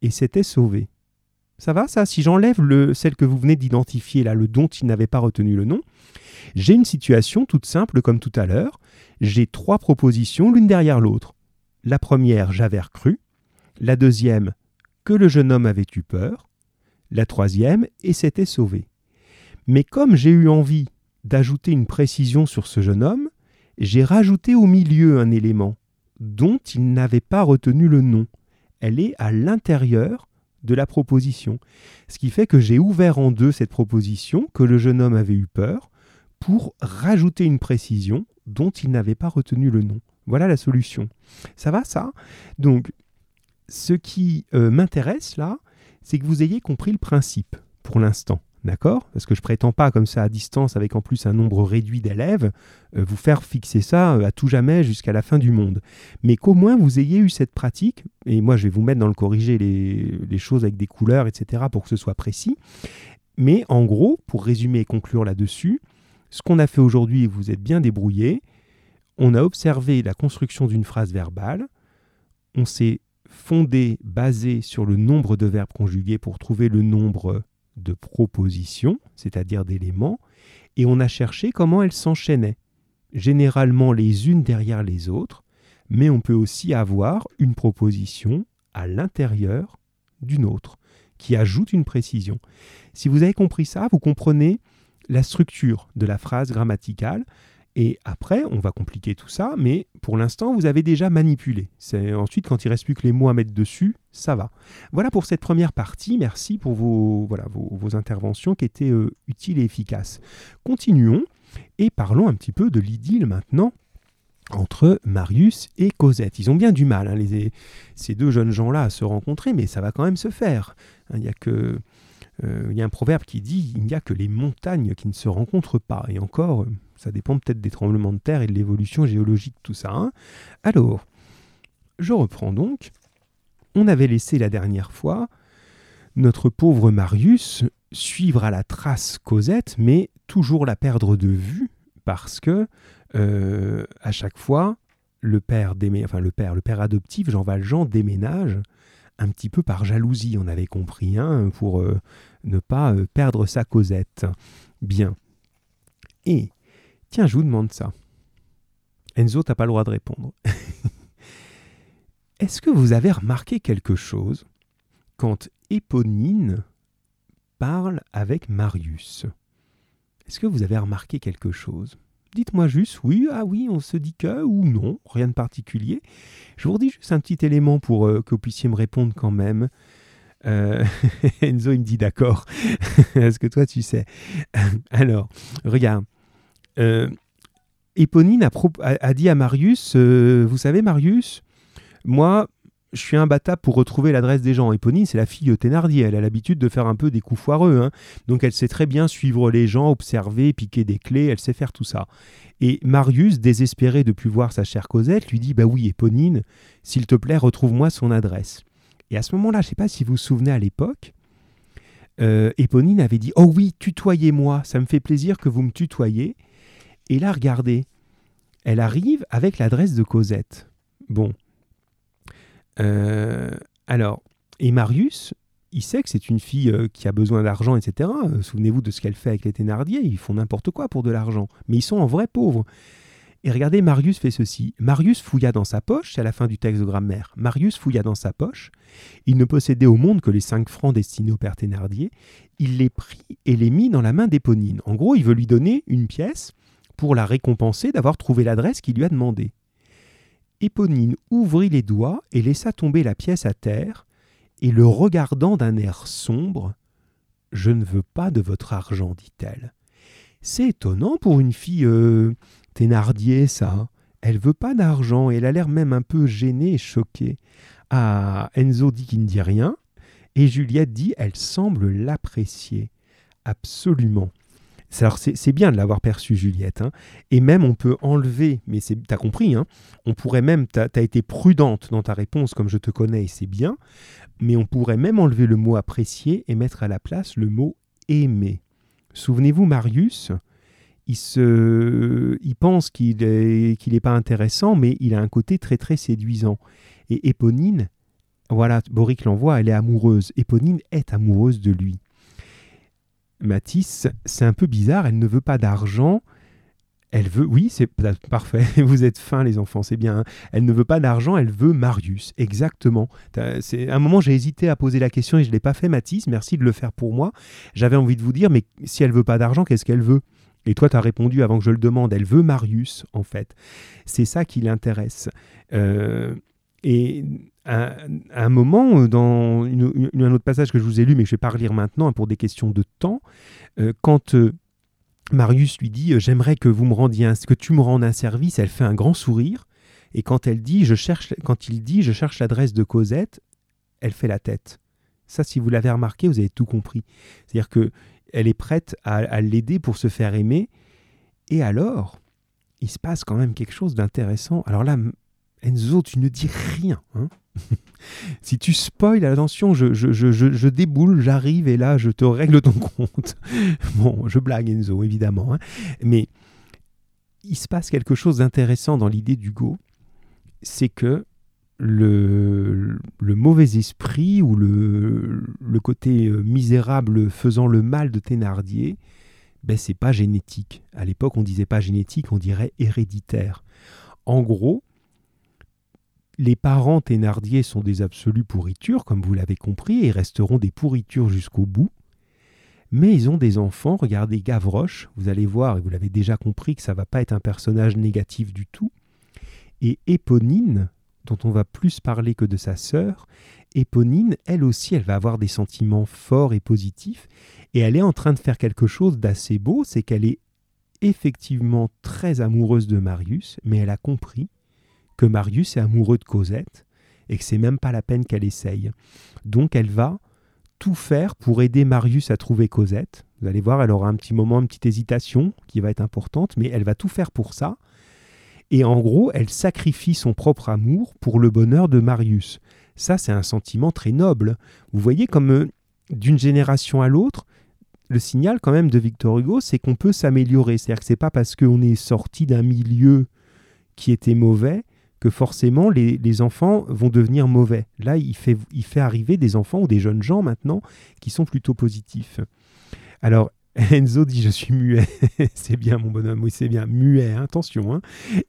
et s'était sauvé. Ça va, ça? Si j'enlève le, celle que vous venez d'identifier, là, le dont il n'avait pas retenu le nom, j'ai une situation toute simple comme tout à l'heure. J'ai trois propositions l'une derrière l'autre. La première, j'avais cru. La deuxième, que le jeune homme avait eu peur. La troisième, et s'était sauvé. Mais comme j'ai eu envie d'ajouter une précision sur ce jeune homme, j'ai rajouté au milieu un élément dont il n'avait pas retenu le nom. Elle est à l'intérieur de la proposition. Ce qui fait que j'ai ouvert en deux cette proposition, que le jeune homme avait eu peur, pour rajouter une précision dont il n'avait pas retenu le nom. Voilà la solution. Ça va ça? Donc, ce qui euh, m'intéresse là, c'est que vous ayez compris le principe pour l'instant. D'accord? Parce que je prétends pas comme ça à distance avec en plus un nombre réduit d'élèves euh, vous faire fixer ça euh, à tout jamais jusqu'à la fin du monde. Mais qu'au moins vous ayez eu cette pratique, et moi je vais vous mettre dans le corriger les, les choses avec des couleurs, etc. pour que ce soit précis. Mais en gros, pour résumer et conclure là-dessus, ce qu'on a fait aujourd'hui, vous êtes bien débrouillé, on a observé la construction d'une phrase verbale, on s'est fondé, basé sur le nombre de verbes conjugués pour trouver le nombre de propositions, c'est-à-dire d'éléments, et on a cherché comment elles s'enchaînaient, généralement les unes derrière les autres, mais on peut aussi avoir une proposition à l'intérieur d'une autre, qui ajoute une précision. Si vous avez compris ça, vous comprenez la structure de la phrase grammaticale, et après, on va compliquer tout ça, mais pour l'instant, vous avez déjà manipulé. C'est ensuite quand il reste plus que les mots à mettre dessus, ça va. Voilà pour cette première partie. Merci pour vos, voilà, vos, interventions qui étaient euh, utiles et efficaces. Continuons et parlons un petit peu de l'idylle maintenant entre Marius et Cosette. Ils ont bien du mal, hein, ces deux jeunes gens-là, à se rencontrer, mais ça va quand même se faire. Hein, il y a que euh, il y a un proverbe qui dit il n'y a que les montagnes qui ne se rencontrent pas. Et encore, ça dépend peut-être des tremblements de terre et de l'évolution géologique, tout ça. Hein. Alors, je reprends donc. On avait laissé la dernière fois notre pauvre Marius suivre à la trace Cosette, mais toujours la perdre de vue, parce que euh, à chaque fois, le père, enfin, le père, le père adoptif, Jean Valjean, déménage un petit peu par jalousie, on avait compris, hein, pour euh, ne pas euh, perdre sa Cosette. Bien. Et Tiens, je vous demande ça. Enzo, t'as pas le droit de répondre. Est-ce que vous avez remarqué quelque chose quand Éponine parle avec Marius? Est-ce que vous avez remarqué quelque chose? Dites-moi juste oui, ah oui, on se dit que, ou non, rien de particulier. Je vous redis juste un petit élément pour euh, que vous puissiez me répondre quand même. Euh, Enzo, il me dit d'accord. Est-ce que toi, tu sais? Alors, regarde. Euh, Éponine a, dit à Marius, euh, vous savez Marius, moi je suis imbattable pour retrouver l'adresse des gens. Éponine, c'est la fille de Thénardier, elle a l'habitude de faire un peu des coups foireux, hein. donc elle sait très bien suivre les gens, observer, piquer des clés, elle sait faire tout ça. Et Marius, désespéré de plus voir sa chère Cosette, lui dit, bah oui Éponine, s'il te plaît, retrouve-moi son adresse. Et à ce moment-là, je ne sais pas si vous vous souvenez à l'époque, euh, Éponine avait dit, oh oui, tutoyez-moi, ça me fait plaisir que vous me tutoyez. Et là, regardez, elle arrive avec l'adresse de Cosette. Bon. Euh, alors, et Marius, il sait que c'est une fille euh, qui a besoin d'argent, etc. Euh, Souvenez-vous de ce qu'elle fait avec les Thénardier, ils font n'importe quoi pour de l'argent, mais ils sont en vrai pauvres. Et regardez, Marius fait ceci. Marius fouilla dans sa poche, c'est à la fin du texte de grammaire. Marius fouilla dans sa poche. Il ne possédait au monde que les cinq francs destinés au père Thénardier. Il les prit et les mit dans la main d'Éponine. En gros, il veut lui donner une pièce pour la récompenser d'avoir trouvé l'adresse qu'il lui a demandé. Éponine ouvrit les doigts et laissa tomber la pièce à terre, et le regardant d'un air sombre, Je ne veux pas de votre argent, dit-elle. C'est étonnant pour une fille euh, Thénardier, ça. Elle veut pas d'argent et elle a l'air même un peu gênée et choquée. Ah, Enzo dit qu'il ne dit rien, et Juliette dit elle semble l'apprécier. Absolument. Alors c'est bien de l'avoir perçu, Juliette. hein. Et même on peut enlever, mais t'as compris, hein, on pourrait même, t'as as été prudente dans ta réponse comme je te connais et c'est bien, mais on pourrait même enlever le mot apprécier et mettre à la place le mot aimer. Souvenez-vous, Marius, il, se, il pense qu'il n'est pas intéressant, mais il a un côté très très séduisant. Et Éponine, voilà, Boric l'envoie, elle est amoureuse. Éponine est amoureuse de lui. Matisse, c'est un peu bizarre, elle ne veut pas d'argent. Elle veut, oui, c'est parfait, vous êtes fins les enfants, c'est bien. hein. Elle ne veut pas d'argent, elle veut Marius, exactement. C'est un moment j'ai hésité à poser la question et je l'ai pas fait, Matisse. Merci de le faire pour moi. J'avais envie de vous dire, mais si elle veut pas d'argent, qu'est-ce qu'elle veut? Et toi, tu as répondu avant que je le demande. Elle veut Marius, en fait. C'est ça qui l'intéresse. Euh, et à, un moment, dans une- une- un autre passage que je vous ai lu, mais que je ne vais pas relire maintenant hein, pour des questions de temps, euh, quand euh, Marius lui dit euh, J'aimerais que vous me rendiez que tu me rendes un service, elle fait un grand sourire. Et quand elle dit je cherche, quand il dit je cherche l'adresse de Cosette, elle fait la tête. Ça, si vous l'avez remarqué, vous avez tout compris. C'est-à-dire que elle est prête à, à l'aider pour se faire aimer. Et alors, il se passe quand même quelque chose d'intéressant. Alors là, Enzo, tu ne dis rien. hein. si tu spoil, attention, je, je, je, je, déboule, j'arrive et là, je te règle ton compte. bon, je blague Enzo, évidemment. hein. Mais il se passe quelque chose d'intéressant dans l'idée d'Hugo. C'est que le, le mauvais esprit ou le, le côté euh, misérable faisant le mal de Thénardier, ben, c'est pas génétique. À l'époque, on disait pas génétique, on dirait héréditaire. En gros, les parents Thénardier sont des absolues pourritures, comme vous l'avez compris, et resteront des pourritures jusqu'au bout. Mais ils ont des enfants, regardez Gavroche, vous allez voir, et vous l'avez déjà compris, que ça va pas être un personnage négatif du tout. Et Éponine, dont on va plus parler que de sa sœur, Éponine, elle aussi, elle va avoir des sentiments forts et positifs, et elle est en train de faire quelque chose d'assez beau, c'est qu'elle est effectivement très amoureuse de Marius, mais elle a compris que Marius est amoureux de Cosette et que c'est même pas la peine qu'elle essaye. Donc elle va tout faire pour aider Marius à trouver Cosette. Vous allez voir, elle aura un petit moment, une petite hésitation qui va être importante, mais elle va tout faire pour ça. Et en gros, elle sacrifie son propre amour pour le bonheur de Marius. Ça, c'est un sentiment très noble. Vous voyez comme euh, d'une génération à l'autre, le signal quand même de Victor Hugo, c'est qu'on peut s'améliorer. C'est-à-dire que c'est pas parce qu'on est sorti d'un milieu qui était mauvais que forcément les, enfants vont devenir mauvais. Là, il fait, il fait arriver des enfants ou des jeunes gens maintenant qui sont plutôt positifs. Alors, Enzo dit je suis muet. c'est bien mon bonhomme, oui c'est bien, muet, hein, attention. hein.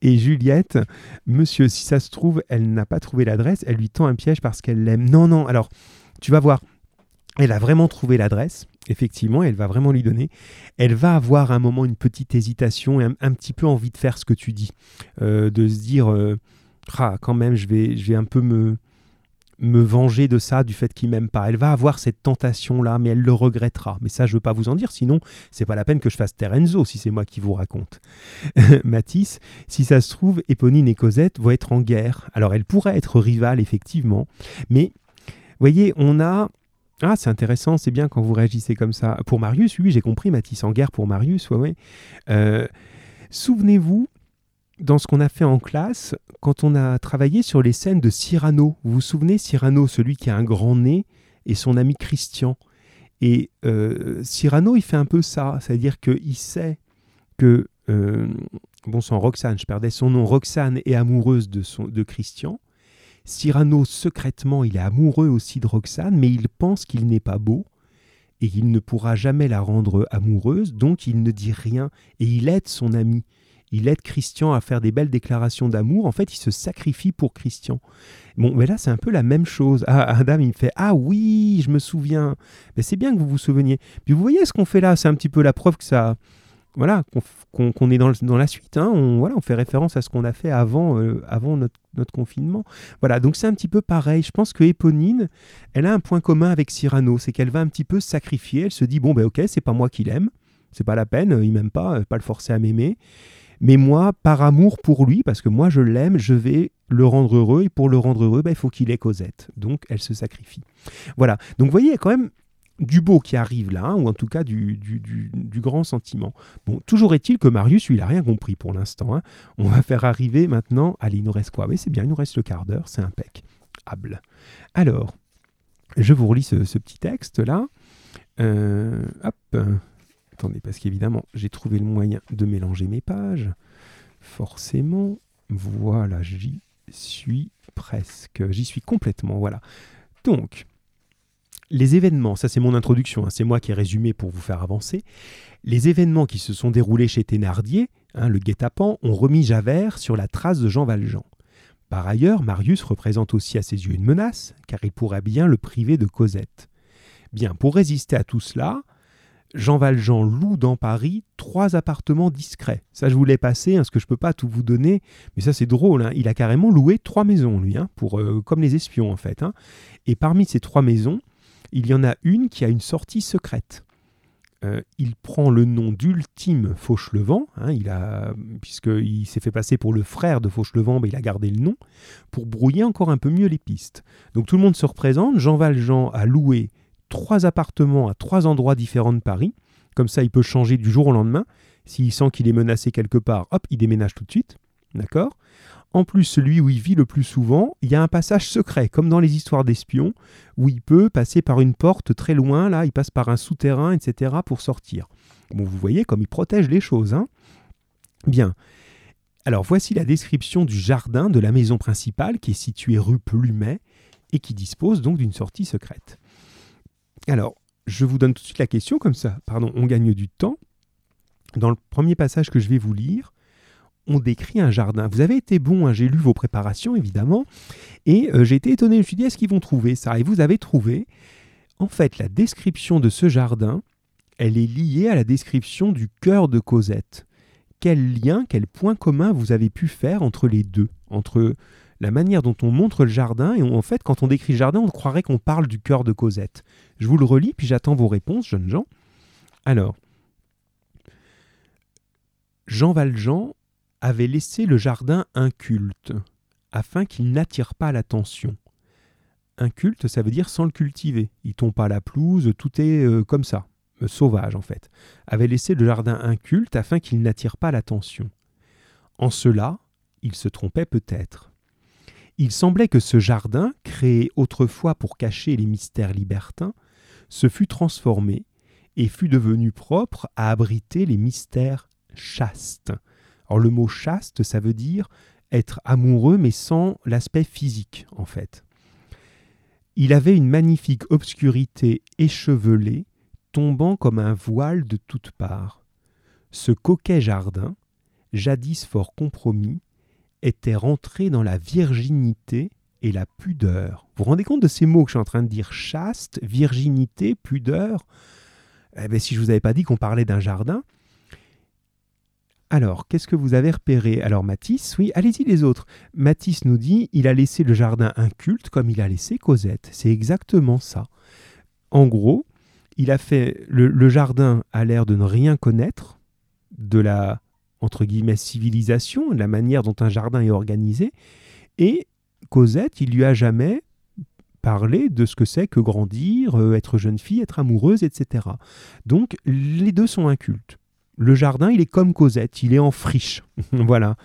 Et Juliette, monsieur, si ça se trouve, elle n'a pas trouvé l'adresse, elle lui tend un piège parce qu'elle l'aime. Non, non, alors, tu vas voir, elle a vraiment trouvé l'adresse, effectivement, elle va vraiment lui donner. Elle va avoir un moment une petite hésitation et un, un petit peu envie de faire ce que tu dis, euh, de se dire, euh, ah, quand même, je vais, je vais un peu me, me venger de ça, du fait qu'il m'aime pas. Elle va avoir cette tentation-là, mais elle le regrettera. Mais ça, je veux pas vous en dire, sinon, c'est pas la peine que je fasse Terenzo si c'est moi qui vous raconte. Matisse, si ça se trouve, Éponine et Cosette vont être en guerre. Alors, elles pourraient être rivales, effectivement, mais, voyez, on a ah, c'est intéressant, c'est bien quand vous réagissez comme ça. Pour Marius, oui, j'ai compris, Matisse en guerre pour Marius, ouais, ouais. Euh, Souvenez-vous, dans ce qu'on a fait en classe, quand on a travaillé sur les scènes de Cyrano, vous vous souvenez, Cyrano, celui qui a un grand nez, et son ami Christian. Et euh, Cyrano, il fait un peu ça, c'est-à-dire qu'il sait que, euh, bon sang, Roxane, je perdais son nom, Roxane est amoureuse de, son, de Christian. Cyrano, secrètement, il est amoureux aussi de Roxane, mais il pense qu'il n'est pas beau et qu'il ne pourra jamais la rendre amoureuse, donc il ne dit rien et il aide son ami. Il aide Christian à faire des belles déclarations d'amour. En fait, il se sacrifie pour Christian. Bon, mais là, c'est un peu la même chose. Ah, Adam, il me fait Ah oui, je me souviens. Mais c'est bien que vous vous souveniez. Puis vous voyez ce qu'on fait là, c'est un petit peu la preuve que ça, voilà, qu'on est dans, dans, la suite. Hein. On, voilà, on fait référence à ce qu'on a fait avant, euh, avant notre, confinement. Voilà, donc c'est un petit peu pareil. Je pense que Éponine, elle a un point commun avec Cyrano, c'est qu'elle va un petit peu sacrifier. Elle se dit bon ben ok, c'est pas moi qui l'aime, c'est pas la peine, il m'aime pas, pas le forcer à m'aimer. Mais moi, par amour pour lui, parce que moi je l'aime, je vais le rendre heureux. Et pour le rendre heureux, ben, il faut qu'il ait Cosette. Donc elle se sacrifie. Voilà. Donc vous voyez, il y a quand même du beau qui arrive là, hein, ou en tout cas du, du, grand sentiment. Bon, toujours est-il que Marius, lui, il n'a rien compris pour l'instant. Hein. On va faire arriver maintenant. Allez, il nous reste quoi? Oui, c'est bien, il nous reste le quart d'heure, c'est impeccable. Alors, je vous relis ce, petit texte là. Euh, hop. Attendez, parce qu'évidemment, j'ai trouvé le moyen de mélanger mes pages. Forcément. Voilà, j'y suis presque. J'y suis complètement. Voilà. Donc, les événements, ça c'est mon introduction, hein, c'est moi qui ai résumé pour vous faire avancer. Les événements qui se sont déroulés chez Thénardier, hein, le guet-apens, ont remis Javert sur la trace de Jean Valjean. Par ailleurs, Marius représente aussi à ses yeux une menace, car il pourrait bien le priver de Cosette. Bien, pour résister à tout cela, Jean Valjean loue dans Paris trois appartements discrets. Ça, je voulais passer, parce que je ne peux pas tout vous donner, mais ça, c'est drôle. Hein. Il a carrément loué trois maisons, lui, pour, euh, comme les espions, en fait. Et parmi ces trois maisons, il y en a une qui a une sortie secrète. Euh, il prend le nom d'Ultime Fauchelevent, hein, il a, puisqu'il s'est fait passer pour le frère de Fauchelevent, mais il a gardé le nom, pour brouiller encore un peu mieux les pistes. Donc tout le monde se représente, Jean Valjean a loué trois appartements à trois endroits différents de Paris, comme ça il peut changer du jour au lendemain. S'il sent qu'il est menacé quelque part, hop, il déménage tout de suite. D'accord? En plus, celui où il vit le plus souvent, il y a un passage secret, comme dans les histoires d'espions, où il peut passer par une porte très loin, là, il passe par un souterrain, etc., pour sortir. Bon, vous voyez comme il protège les choses, hein? Bien. Alors, voici la description du jardin de la maison principale, qui est située rue Plumet, et qui dispose donc d'une sortie secrète. Alors, je vous donne tout de suite la question, comme ça, pardon, on gagne du temps. Dans le premier passage que je vais vous lire, on décrit un jardin. Vous avez été bon, hein, j'ai lu vos préparations évidemment, et euh, j'ai été étonné, je me suis dit, est-ce qu'ils vont trouver ça? Et vous avez trouvé, en fait, la description de ce jardin, elle est liée à la description du cœur de Cosette. Quel lien, quel point commun vous avez pu faire entre les deux Entre la manière dont on montre le jardin, et en fait, quand on décrit le jardin, on croirait qu'on parle du cœur de Cosette. Je vous le relis, puis j'attends vos réponses, jeunes gens. Alors, Jean Valjean avait laissé le jardin inculte, afin qu'il n'attire pas l'attention. Inculte, ça veut dire sans le cultiver. Il tombe pas la pelouse, tout est euh, comme ça, euh, sauvage en fait. Avait laissé le jardin inculte afin qu'il n'attire pas l'attention. En cela, il se trompait peut-être. Il semblait que ce jardin, créé autrefois pour cacher les mystères libertins, se fut transformé et fut devenu propre à abriter les mystères chastes, alors le mot chaste, ça veut dire être amoureux mais sans l'aspect physique en fait. Il avait une magnifique obscurité échevelée, tombant comme un voile de toutes parts. Ce coquet jardin, jadis fort compromis, était rentré dans la virginité et la pudeur. Vous vous rendez compte de ces mots que je suis en train de dire? Chaste, virginité, pudeur? Eh bien, Si je ne vous avais pas dit qu'on parlait d'un jardin, alors, qu'est-ce que vous avez repéré? Alors, Matisse, oui, allez-y les autres. Matisse nous dit il a laissé le jardin inculte comme il a laissé Cosette. C'est exactement ça. En gros, il a fait. Le, jardin a l'air de ne rien connaître de la entre guillemets civilisation, la manière dont un jardin est organisé. Et Cosette, il lui a jamais parlé de ce que c'est que grandir, euh, être jeune fille, être amoureuse, etc. Donc les deux sont incultes. Le jardin, il est comme Cosette, il est en friche. voilà.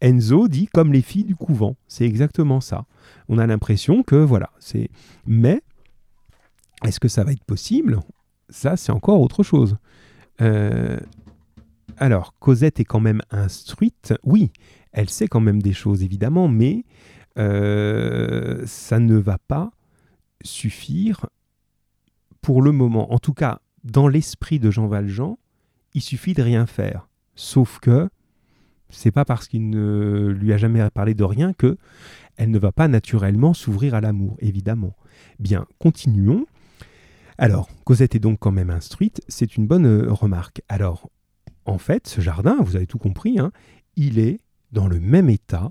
Enzo dit comme les filles du couvent. C'est exactement ça. On a l'impression que voilà, c'est. Mais est-ce que ça va être possible? Ça, c'est encore autre chose. Euh, alors, Cosette est quand même instruite. Oui, elle sait quand même des choses, évidemment, mais euh, ça ne va pas suffire pour le moment. En tout cas, dans l'esprit de Jean Valjean, il suffit de rien faire. Sauf que c'est pas parce qu'il ne lui a jamais parlé de rien que elle ne va pas naturellement s'ouvrir à l'amour, évidemment. Bien, continuons. Alors, Cosette est donc quand même instruite, c'est une bonne euh, remarque. Alors, en fait, ce jardin, vous avez tout compris, hein, il est dans le même état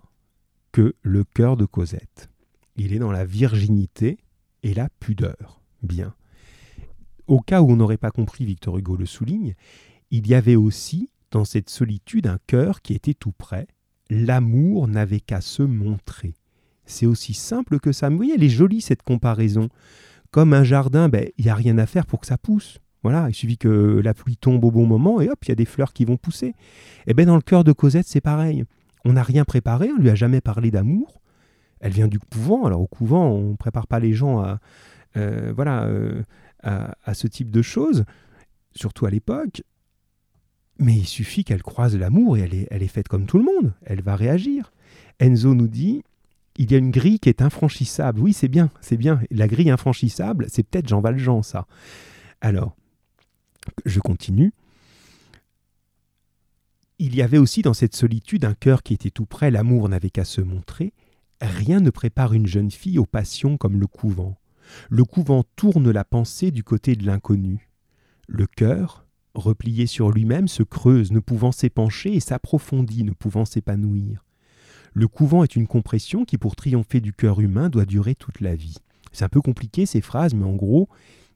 que le cœur de Cosette. Il est dans la virginité et la pudeur. Bien. Au cas où on n'aurait pas compris, Victor Hugo le souligne, il y avait aussi dans cette solitude un cœur qui était tout près. L'amour n'avait qu'à se montrer. C'est aussi simple que ça. Vous voyez, elle est jolie cette comparaison. Comme un jardin, ben, il n'y a rien à faire pour que ça pousse. Voilà, il suffit que la pluie tombe au bon moment et hop, il y a des fleurs qui vont pousser. Et eh bien dans le cœur de Cosette, c'est pareil. On n'a rien préparé, on lui a jamais parlé d'amour. Elle vient du couvent. Alors au couvent, on ne prépare pas les gens à, euh, voilà, euh, à, ce type de choses, surtout à l'époque. Mais il suffit qu'elle croise l'amour et elle est, elle est faite comme tout le monde. Elle va réagir. Enzo nous dit il y a une grille qui est infranchissable. Oui, c'est bien, c'est bien. La grille infranchissable, c'est peut-être Jean Valjean, ça. Alors, je continue. Il y avait aussi dans cette solitude un cœur qui était tout près, l'amour n'avait qu'à se montrer. Rien ne prépare une jeune fille aux passions comme le couvent. Le couvent tourne la pensée du côté de l'inconnu. Le cœur, replié sur lui-même, se creuse, ne pouvant s'épancher, et s'approfondit, ne pouvant s'épanouir. Le couvent est une compression qui, pour triompher du cœur humain, doit durer toute la vie. C'est un peu compliqué ces phrases, mais en gros,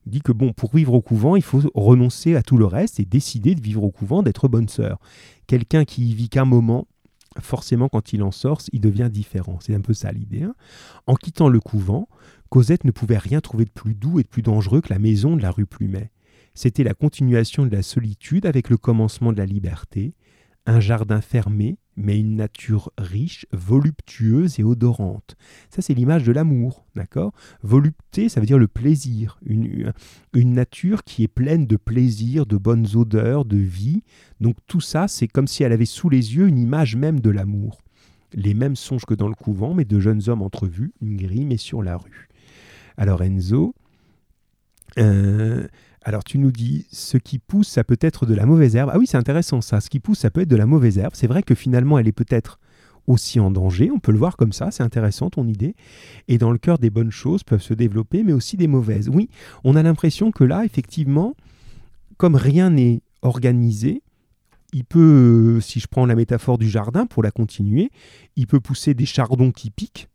dit que bon, pour vivre au couvent, il faut renoncer à tout le reste et décider de vivre au couvent, d'être bonne sœur. Quelqu'un qui y vit qu'un moment, forcément, quand il en sort, il devient différent. C'est un peu ça l'idée. Hein. en quittant le couvent, Cosette ne pouvait rien trouver de plus doux et de plus dangereux que la maison de la rue Plumet. C'était la continuation de la solitude avec le commencement de la liberté, un jardin fermé, mais une nature riche, voluptueuse et odorante. Ça, c'est l'image de l'amour, d'accord? Volupté, ça veut dire le plaisir, une, une nature qui est pleine de plaisir, de bonnes odeurs, de vie. Donc tout ça, c'est comme si elle avait sous les yeux une image même de l'amour. Les mêmes songes que dans le couvent, mais de jeunes hommes entrevus, une grime et sur la rue. Alors Enzo, euh, alors tu nous dis, ce qui pousse, ça peut être de la mauvaise herbe. Ah oui, c'est intéressant ça. Ce qui pousse, ça peut être de la mauvaise herbe. C'est vrai que finalement, elle est peut-être aussi en danger. On peut le voir comme ça. C'est intéressant ton idée. Et dans le cœur, des bonnes choses peuvent se développer, mais aussi des mauvaises. Oui, on a l'impression que là, effectivement, comme rien n'est organisé, il peut, si je prends la métaphore du jardin pour la continuer, il peut pousser des chardons qui piquent,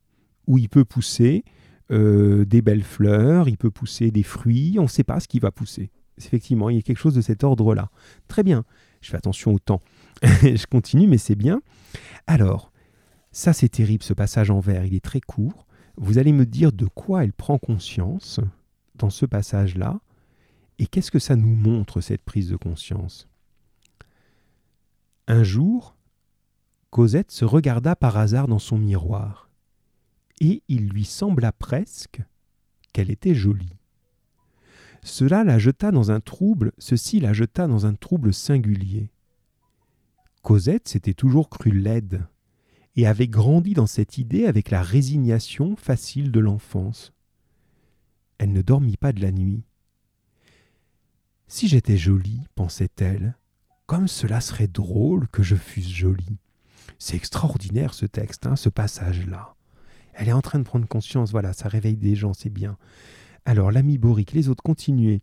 ou il peut pousser euh, des belles fleurs, il peut pousser des fruits, on ne sait pas ce qui va pousser. Effectivement, il y a quelque chose de cet ordre-là. Très bien, je fais attention au temps. je continue, mais c'est bien. Alors, ça c'est terrible, ce passage en vers, il est très court. Vous allez me dire de quoi elle prend conscience dans ce passage-là, et qu'est-ce que ça nous montre, cette prise de conscience? Un jour, Cosette se regarda par hasard dans son miroir et il lui sembla presque qu'elle était jolie. Cela la jeta dans un trouble, ceci la jeta dans un trouble singulier. Cosette s'était toujours crue laide, et avait grandi dans cette idée avec la résignation facile de l'enfance. Elle ne dormit pas de la nuit. Si j'étais jolie, pensait-elle, comme cela serait drôle que je fusse jolie. C'est extraordinaire ce texte, hein, ce passage-là. Elle est en train de prendre conscience, voilà, ça réveille des gens, c'est bien. Alors l'ami Boric, les autres continuez.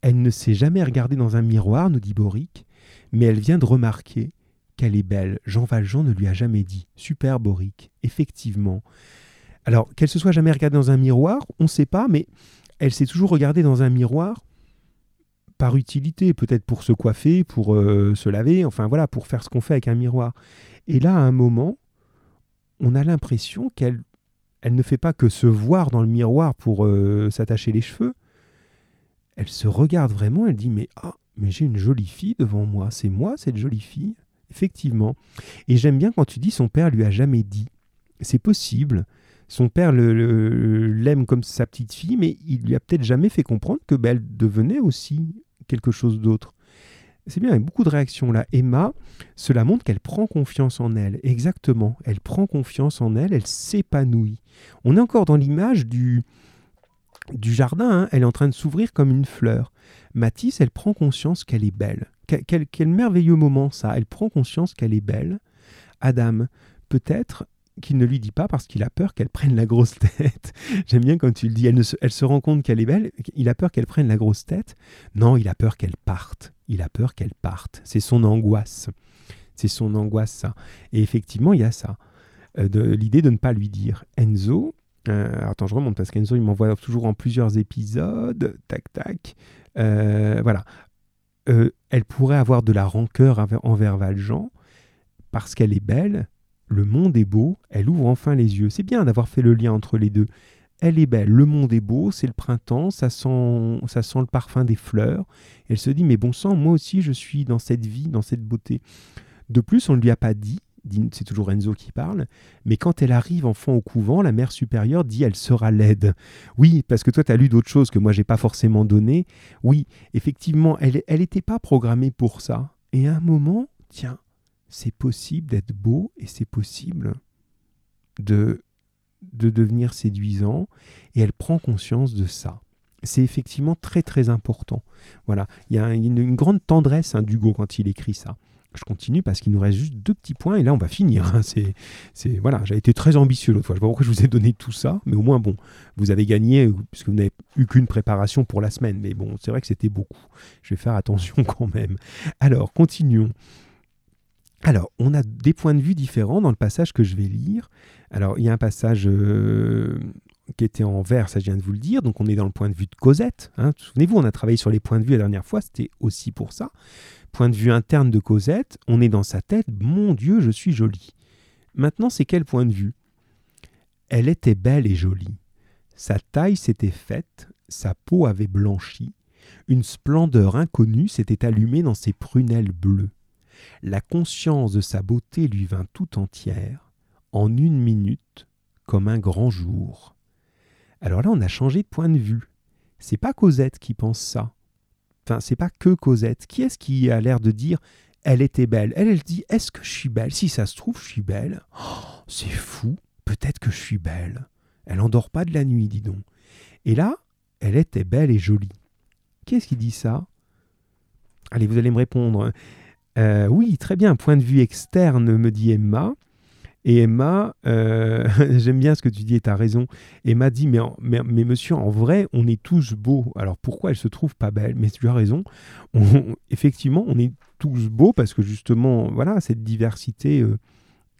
Elle ne s'est jamais regardée dans un miroir, nous dit Boric, mais elle vient de remarquer qu'elle est belle. Jean Valjean ne lui a jamais dit. Super Boric, effectivement. Alors qu'elle se soit jamais regardée dans un miroir, on ne sait pas, mais elle s'est toujours regardée dans un miroir par utilité, peut-être pour se coiffer, pour euh, se laver, enfin voilà, pour faire ce qu'on fait avec un miroir. Et là, à un moment, on a l'impression qu'elle elle ne fait pas que se voir dans le miroir pour euh, s'attacher les cheveux. Elle se regarde vraiment, elle dit mais ah, mais j'ai une jolie fille devant moi, c'est moi cette jolie fille. Effectivement. Et j'aime bien quand tu dis son père lui a jamais dit. C'est possible. Son père l'aime comme sa petite fille, mais il lui a peut-être jamais fait comprendre que ben, elle devenait aussi quelque chose d'autre. C'est bien, il y a beaucoup de réactions là. Emma, cela montre qu'elle prend confiance en elle. Exactement. Elle prend confiance en elle, elle s'épanouit. On est encore dans l'image du, du jardin. hein. Elle est en train de s'ouvrir comme une fleur. Matisse, elle prend conscience qu'elle est belle. Quel, merveilleux moment ça. Elle prend conscience qu'elle est belle. Adam, peut-être qu'il ne lui dit pas parce qu'il a peur qu'elle prenne la grosse tête. J'aime bien quand tu le dis. Elle se rend compte qu'elle est belle. Il a peur qu'elle prenne la grosse tête. Non, il a peur qu'elle parte. Il a peur qu'elle parte. C'est son angoisse. C'est son angoisse, ça. Et effectivement, il y a ça. Euh, L'idée de ne pas lui dire. Enzo, euh, attends, je remonte parce qu'Enzo, il m'envoie toujours en plusieurs épisodes. Tac, tac. Euh, voilà. Elle pourrait avoir de la rancœur envers Valjean parce qu'elle est belle. Le monde est beau. Elle ouvre enfin les yeux. C'est bien d'avoir fait le lien entre les deux. Elle est belle, le monde est beau, c'est le printemps, ça sent, ça sent le parfum des fleurs. Elle se dit, mais bon sang, moi aussi je suis dans cette vie, dans cette beauté. De plus, on ne lui a pas dit, c'est toujours Enzo qui parle, mais quand elle arrive enfant au couvent, la mère supérieure dit elle sera laide. Oui, parce que toi tu as lu d'autres choses que moi j'ai pas forcément données. Oui, effectivement, elle elle n'était pas programmée pour ça. Et à un moment, tiens, c'est possible d'être beau et c'est possible de de devenir séduisant et elle prend conscience de ça. C'est effectivement très très important. Voilà, il y a une, grande tendresse hein, d'Hugo quand il écrit ça. Je continue parce qu'il nous reste juste deux petits points et là on va finir. hein. C'est, c'est voilà, j'ai été très ambitieux l'autre fois. Je pas pourquoi je vous ai donné tout ça, mais au moins bon, vous avez gagné euh, puisque vous n'avez eu qu'une préparation pour la semaine. Mais bon, c'est vrai que c'était beaucoup. Je vais faire attention quand même. Alors continuons. Alors, on a des points de vue différents dans le passage que je vais lire. Alors, il y a un passage euh, qui était en vert, ça je viens de vous le dire. Donc, on est dans le point de vue de Cosette. hein. Souvenez-vous, on a travaillé sur les points de vue la dernière fois, c'était aussi pour ça. Point de vue interne de Cosette, on est dans sa tête, mon Dieu, je suis jolie. Maintenant, c'est quel point de vue? Elle était belle et jolie. Sa taille s'était faite, sa peau avait blanchi, une splendeur inconnue s'était allumée dans ses prunelles bleues. La conscience de sa beauté lui vint tout entière, en une minute, comme un grand jour. Alors là, on a changé de point de vue. C'est pas Cosette qui pense ça. Enfin, c'est pas que Cosette. Qui est-ce qui a l'air de dire elle était belle? Elle, elle dit est-ce que je suis belle? Si ça se trouve, je suis belle. Oh, c'est fou. Peut-être que je suis belle. Elle endort pas de la nuit, dis donc. Et là, elle était belle et jolie. Qui est-ce qui dit ça? Allez, vous allez me répondre. Euh, oui, très bien, point de vue externe, me dit Emma. Et Emma, euh, j'aime bien ce que tu dis et tu as raison. Emma dit, mais, mais, monsieur, en vrai, on est tous beaux. Alors pourquoi elle se trouve pas belle? Mais tu as raison. On- effectivement, on est tous beaux parce que justement, voilà, cette diversité euh,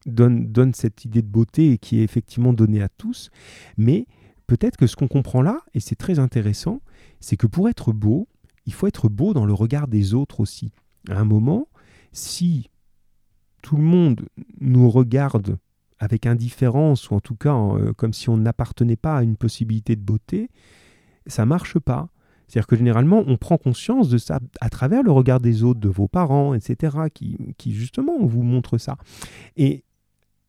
donne, donne cette idée de beauté qui est effectivement donnée à tous. Mais peut-être que ce qu'on comprend là, et c'est très intéressant, c'est que pour être beau, il faut être beau dans le regard des autres aussi. À un moment, si tout le monde nous regarde avec indifférence, ou en tout cas euh, comme si on n'appartenait pas à une possibilité de beauté, ça marche pas. C'est-à-dire que généralement, on prend conscience de ça à travers le regard des autres, de vos parents, etc., qui, qui justement vous montrent ça. Et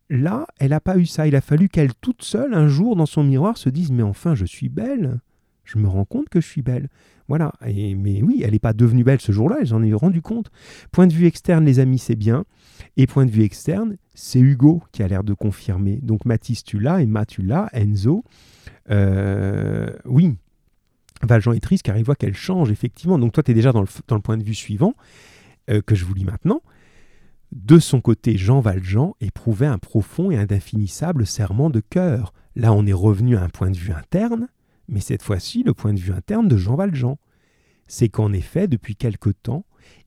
là, elle n'a pas eu ça. Il a fallu qu'elle, toute seule, un jour, dans son miroir, se dise Mais enfin, je suis belle. Je me rends compte que je suis belle. Voilà. Et, mais oui, elle n'est pas devenue belle ce jour-là, j'en ai rendu compte. Point de vue externe, les amis, c'est bien. Et point de vue externe, c'est Hugo qui a l'air de confirmer. Donc Mathis, tu l'as, Emma, tu l'as, Enzo. Euh, oui, Valjean est triste car il voit qu'elle change, effectivement. Donc toi, tu es déjà dans le, point de vue suivant, euh, que je vous lis maintenant. De son côté, Jean Valjean éprouvait un profond et indéfinissable serment de cœur. Là, on est revenu à un point de vue interne, mais cette fois-ci, le point de vue interne de Jean Valjean. C'est qu'en effet, depuis quelque temps,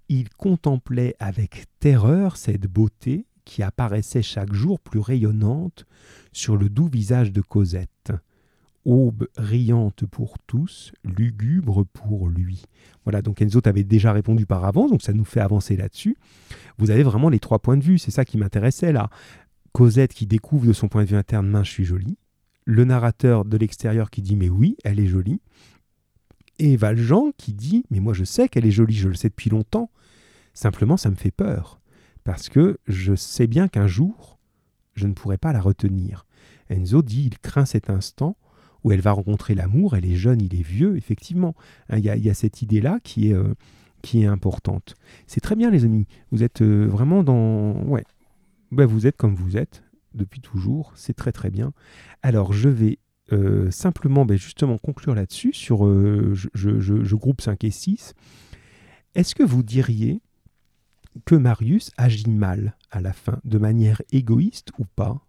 il contemplait avec terreur cette beauté qui apparaissait chaque jour plus rayonnante sur le doux visage de Cosette. Aube riante pour tous, lugubre pour lui. Voilà, donc Enzo t'avait déjà répondu par avance, donc ça nous fait avancer là-dessus. Vous avez vraiment les trois points de vue, c'est ça qui m'intéressait là. Cosette qui découvre de son point de vue interne, mince, je suis jolie. Le narrateur de l'extérieur qui dit, mais oui, elle est jolie. Et Valjean qui dit, mais moi je sais qu'elle est jolie, je le sais depuis longtemps. Simplement, ça me fait peur, parce que je sais bien qu'un jour, je ne pourrai pas la retenir. Enzo dit, il craint cet instant où elle va rencontrer l'amour, elle est jeune, il est vieux, effectivement. Hein, Il y, a, cette idée-là qui est, euh, qui est importante. C'est très bien les amis, vous êtes euh, vraiment dans... Ouais, ben, vous êtes comme vous êtes depuis toujours, c'est très très bien. Alors je vais euh, simplement ben, justement conclure là-dessus, sur euh, je, je, groupe 5 et 6. Est-ce que vous diriez que Marius agit mal à la fin, de manière égoïste ou pas?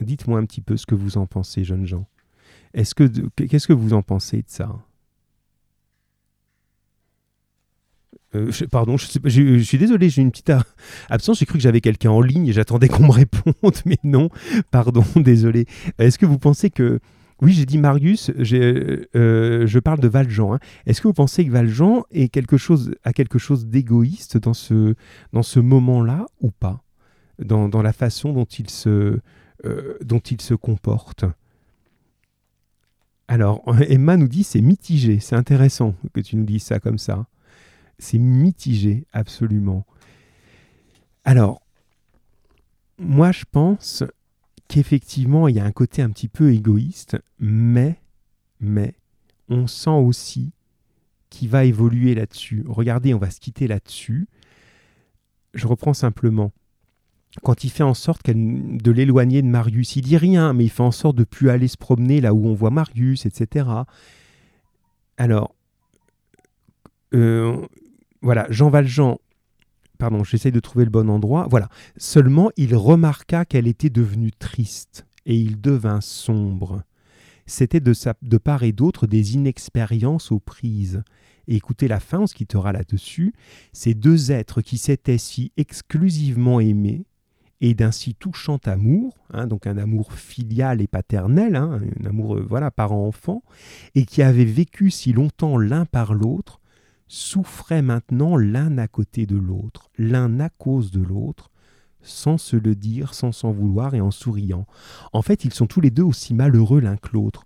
Dites-moi un petit peu ce que vous en pensez, jeunes gens. Est-ce que qu'est-ce que vous en pensez de ça? Euh, pardon, je, suis désolé, j'ai une petite absence. J'ai cru que j'avais quelqu'un en ligne et j'attendais qu'on me réponde, mais non, pardon, désolé. Est-ce que vous pensez que. Oui, j'ai dit Marius, euh, je parle de Valjean. Hein. Est-ce que vous pensez que Valjean a quelque chose d'égoïste dans ce, dans ce moment-là ou pas? Dans, dans, la façon dont il se, euh, dont il se comporte? Alors, Emma nous dit c'est mitigé. C'est intéressant que tu nous dises ça comme ça. C'est mitigé, absolument. Alors, moi, je pense qu'effectivement, il y a un côté un petit peu égoïste, mais, mais, on sent aussi qu'il va évoluer là-dessus. Regardez, on va se quitter là-dessus. Je reprends simplement quand il fait en sorte de l'éloigner de Marius. Il dit rien, mais il fait en sorte de plus aller se promener là où on voit Marius, etc. Alors, euh, voilà, Jean Valjean, pardon, j'essaie de trouver le bon endroit. Voilà, seulement il remarqua qu'elle était devenue triste et il devint sombre. C'était de, de part et d'autre des inexpériences aux prises. Écoutez la fin, on se quittera là-dessus. Ces deux êtres qui s'étaient si exclusivement aimés et d'un si touchant amour, hein, donc un amour filial et paternel, hein, un amour euh, voilà parent-enfant, et qui avaient vécu si longtemps l'un par l'autre, souffraient maintenant l'un à côté de l'autre, l'un à cause de l'autre, sans se le dire, sans s'en vouloir et en souriant. En fait, ils sont tous les deux aussi malheureux l'un que l'autre.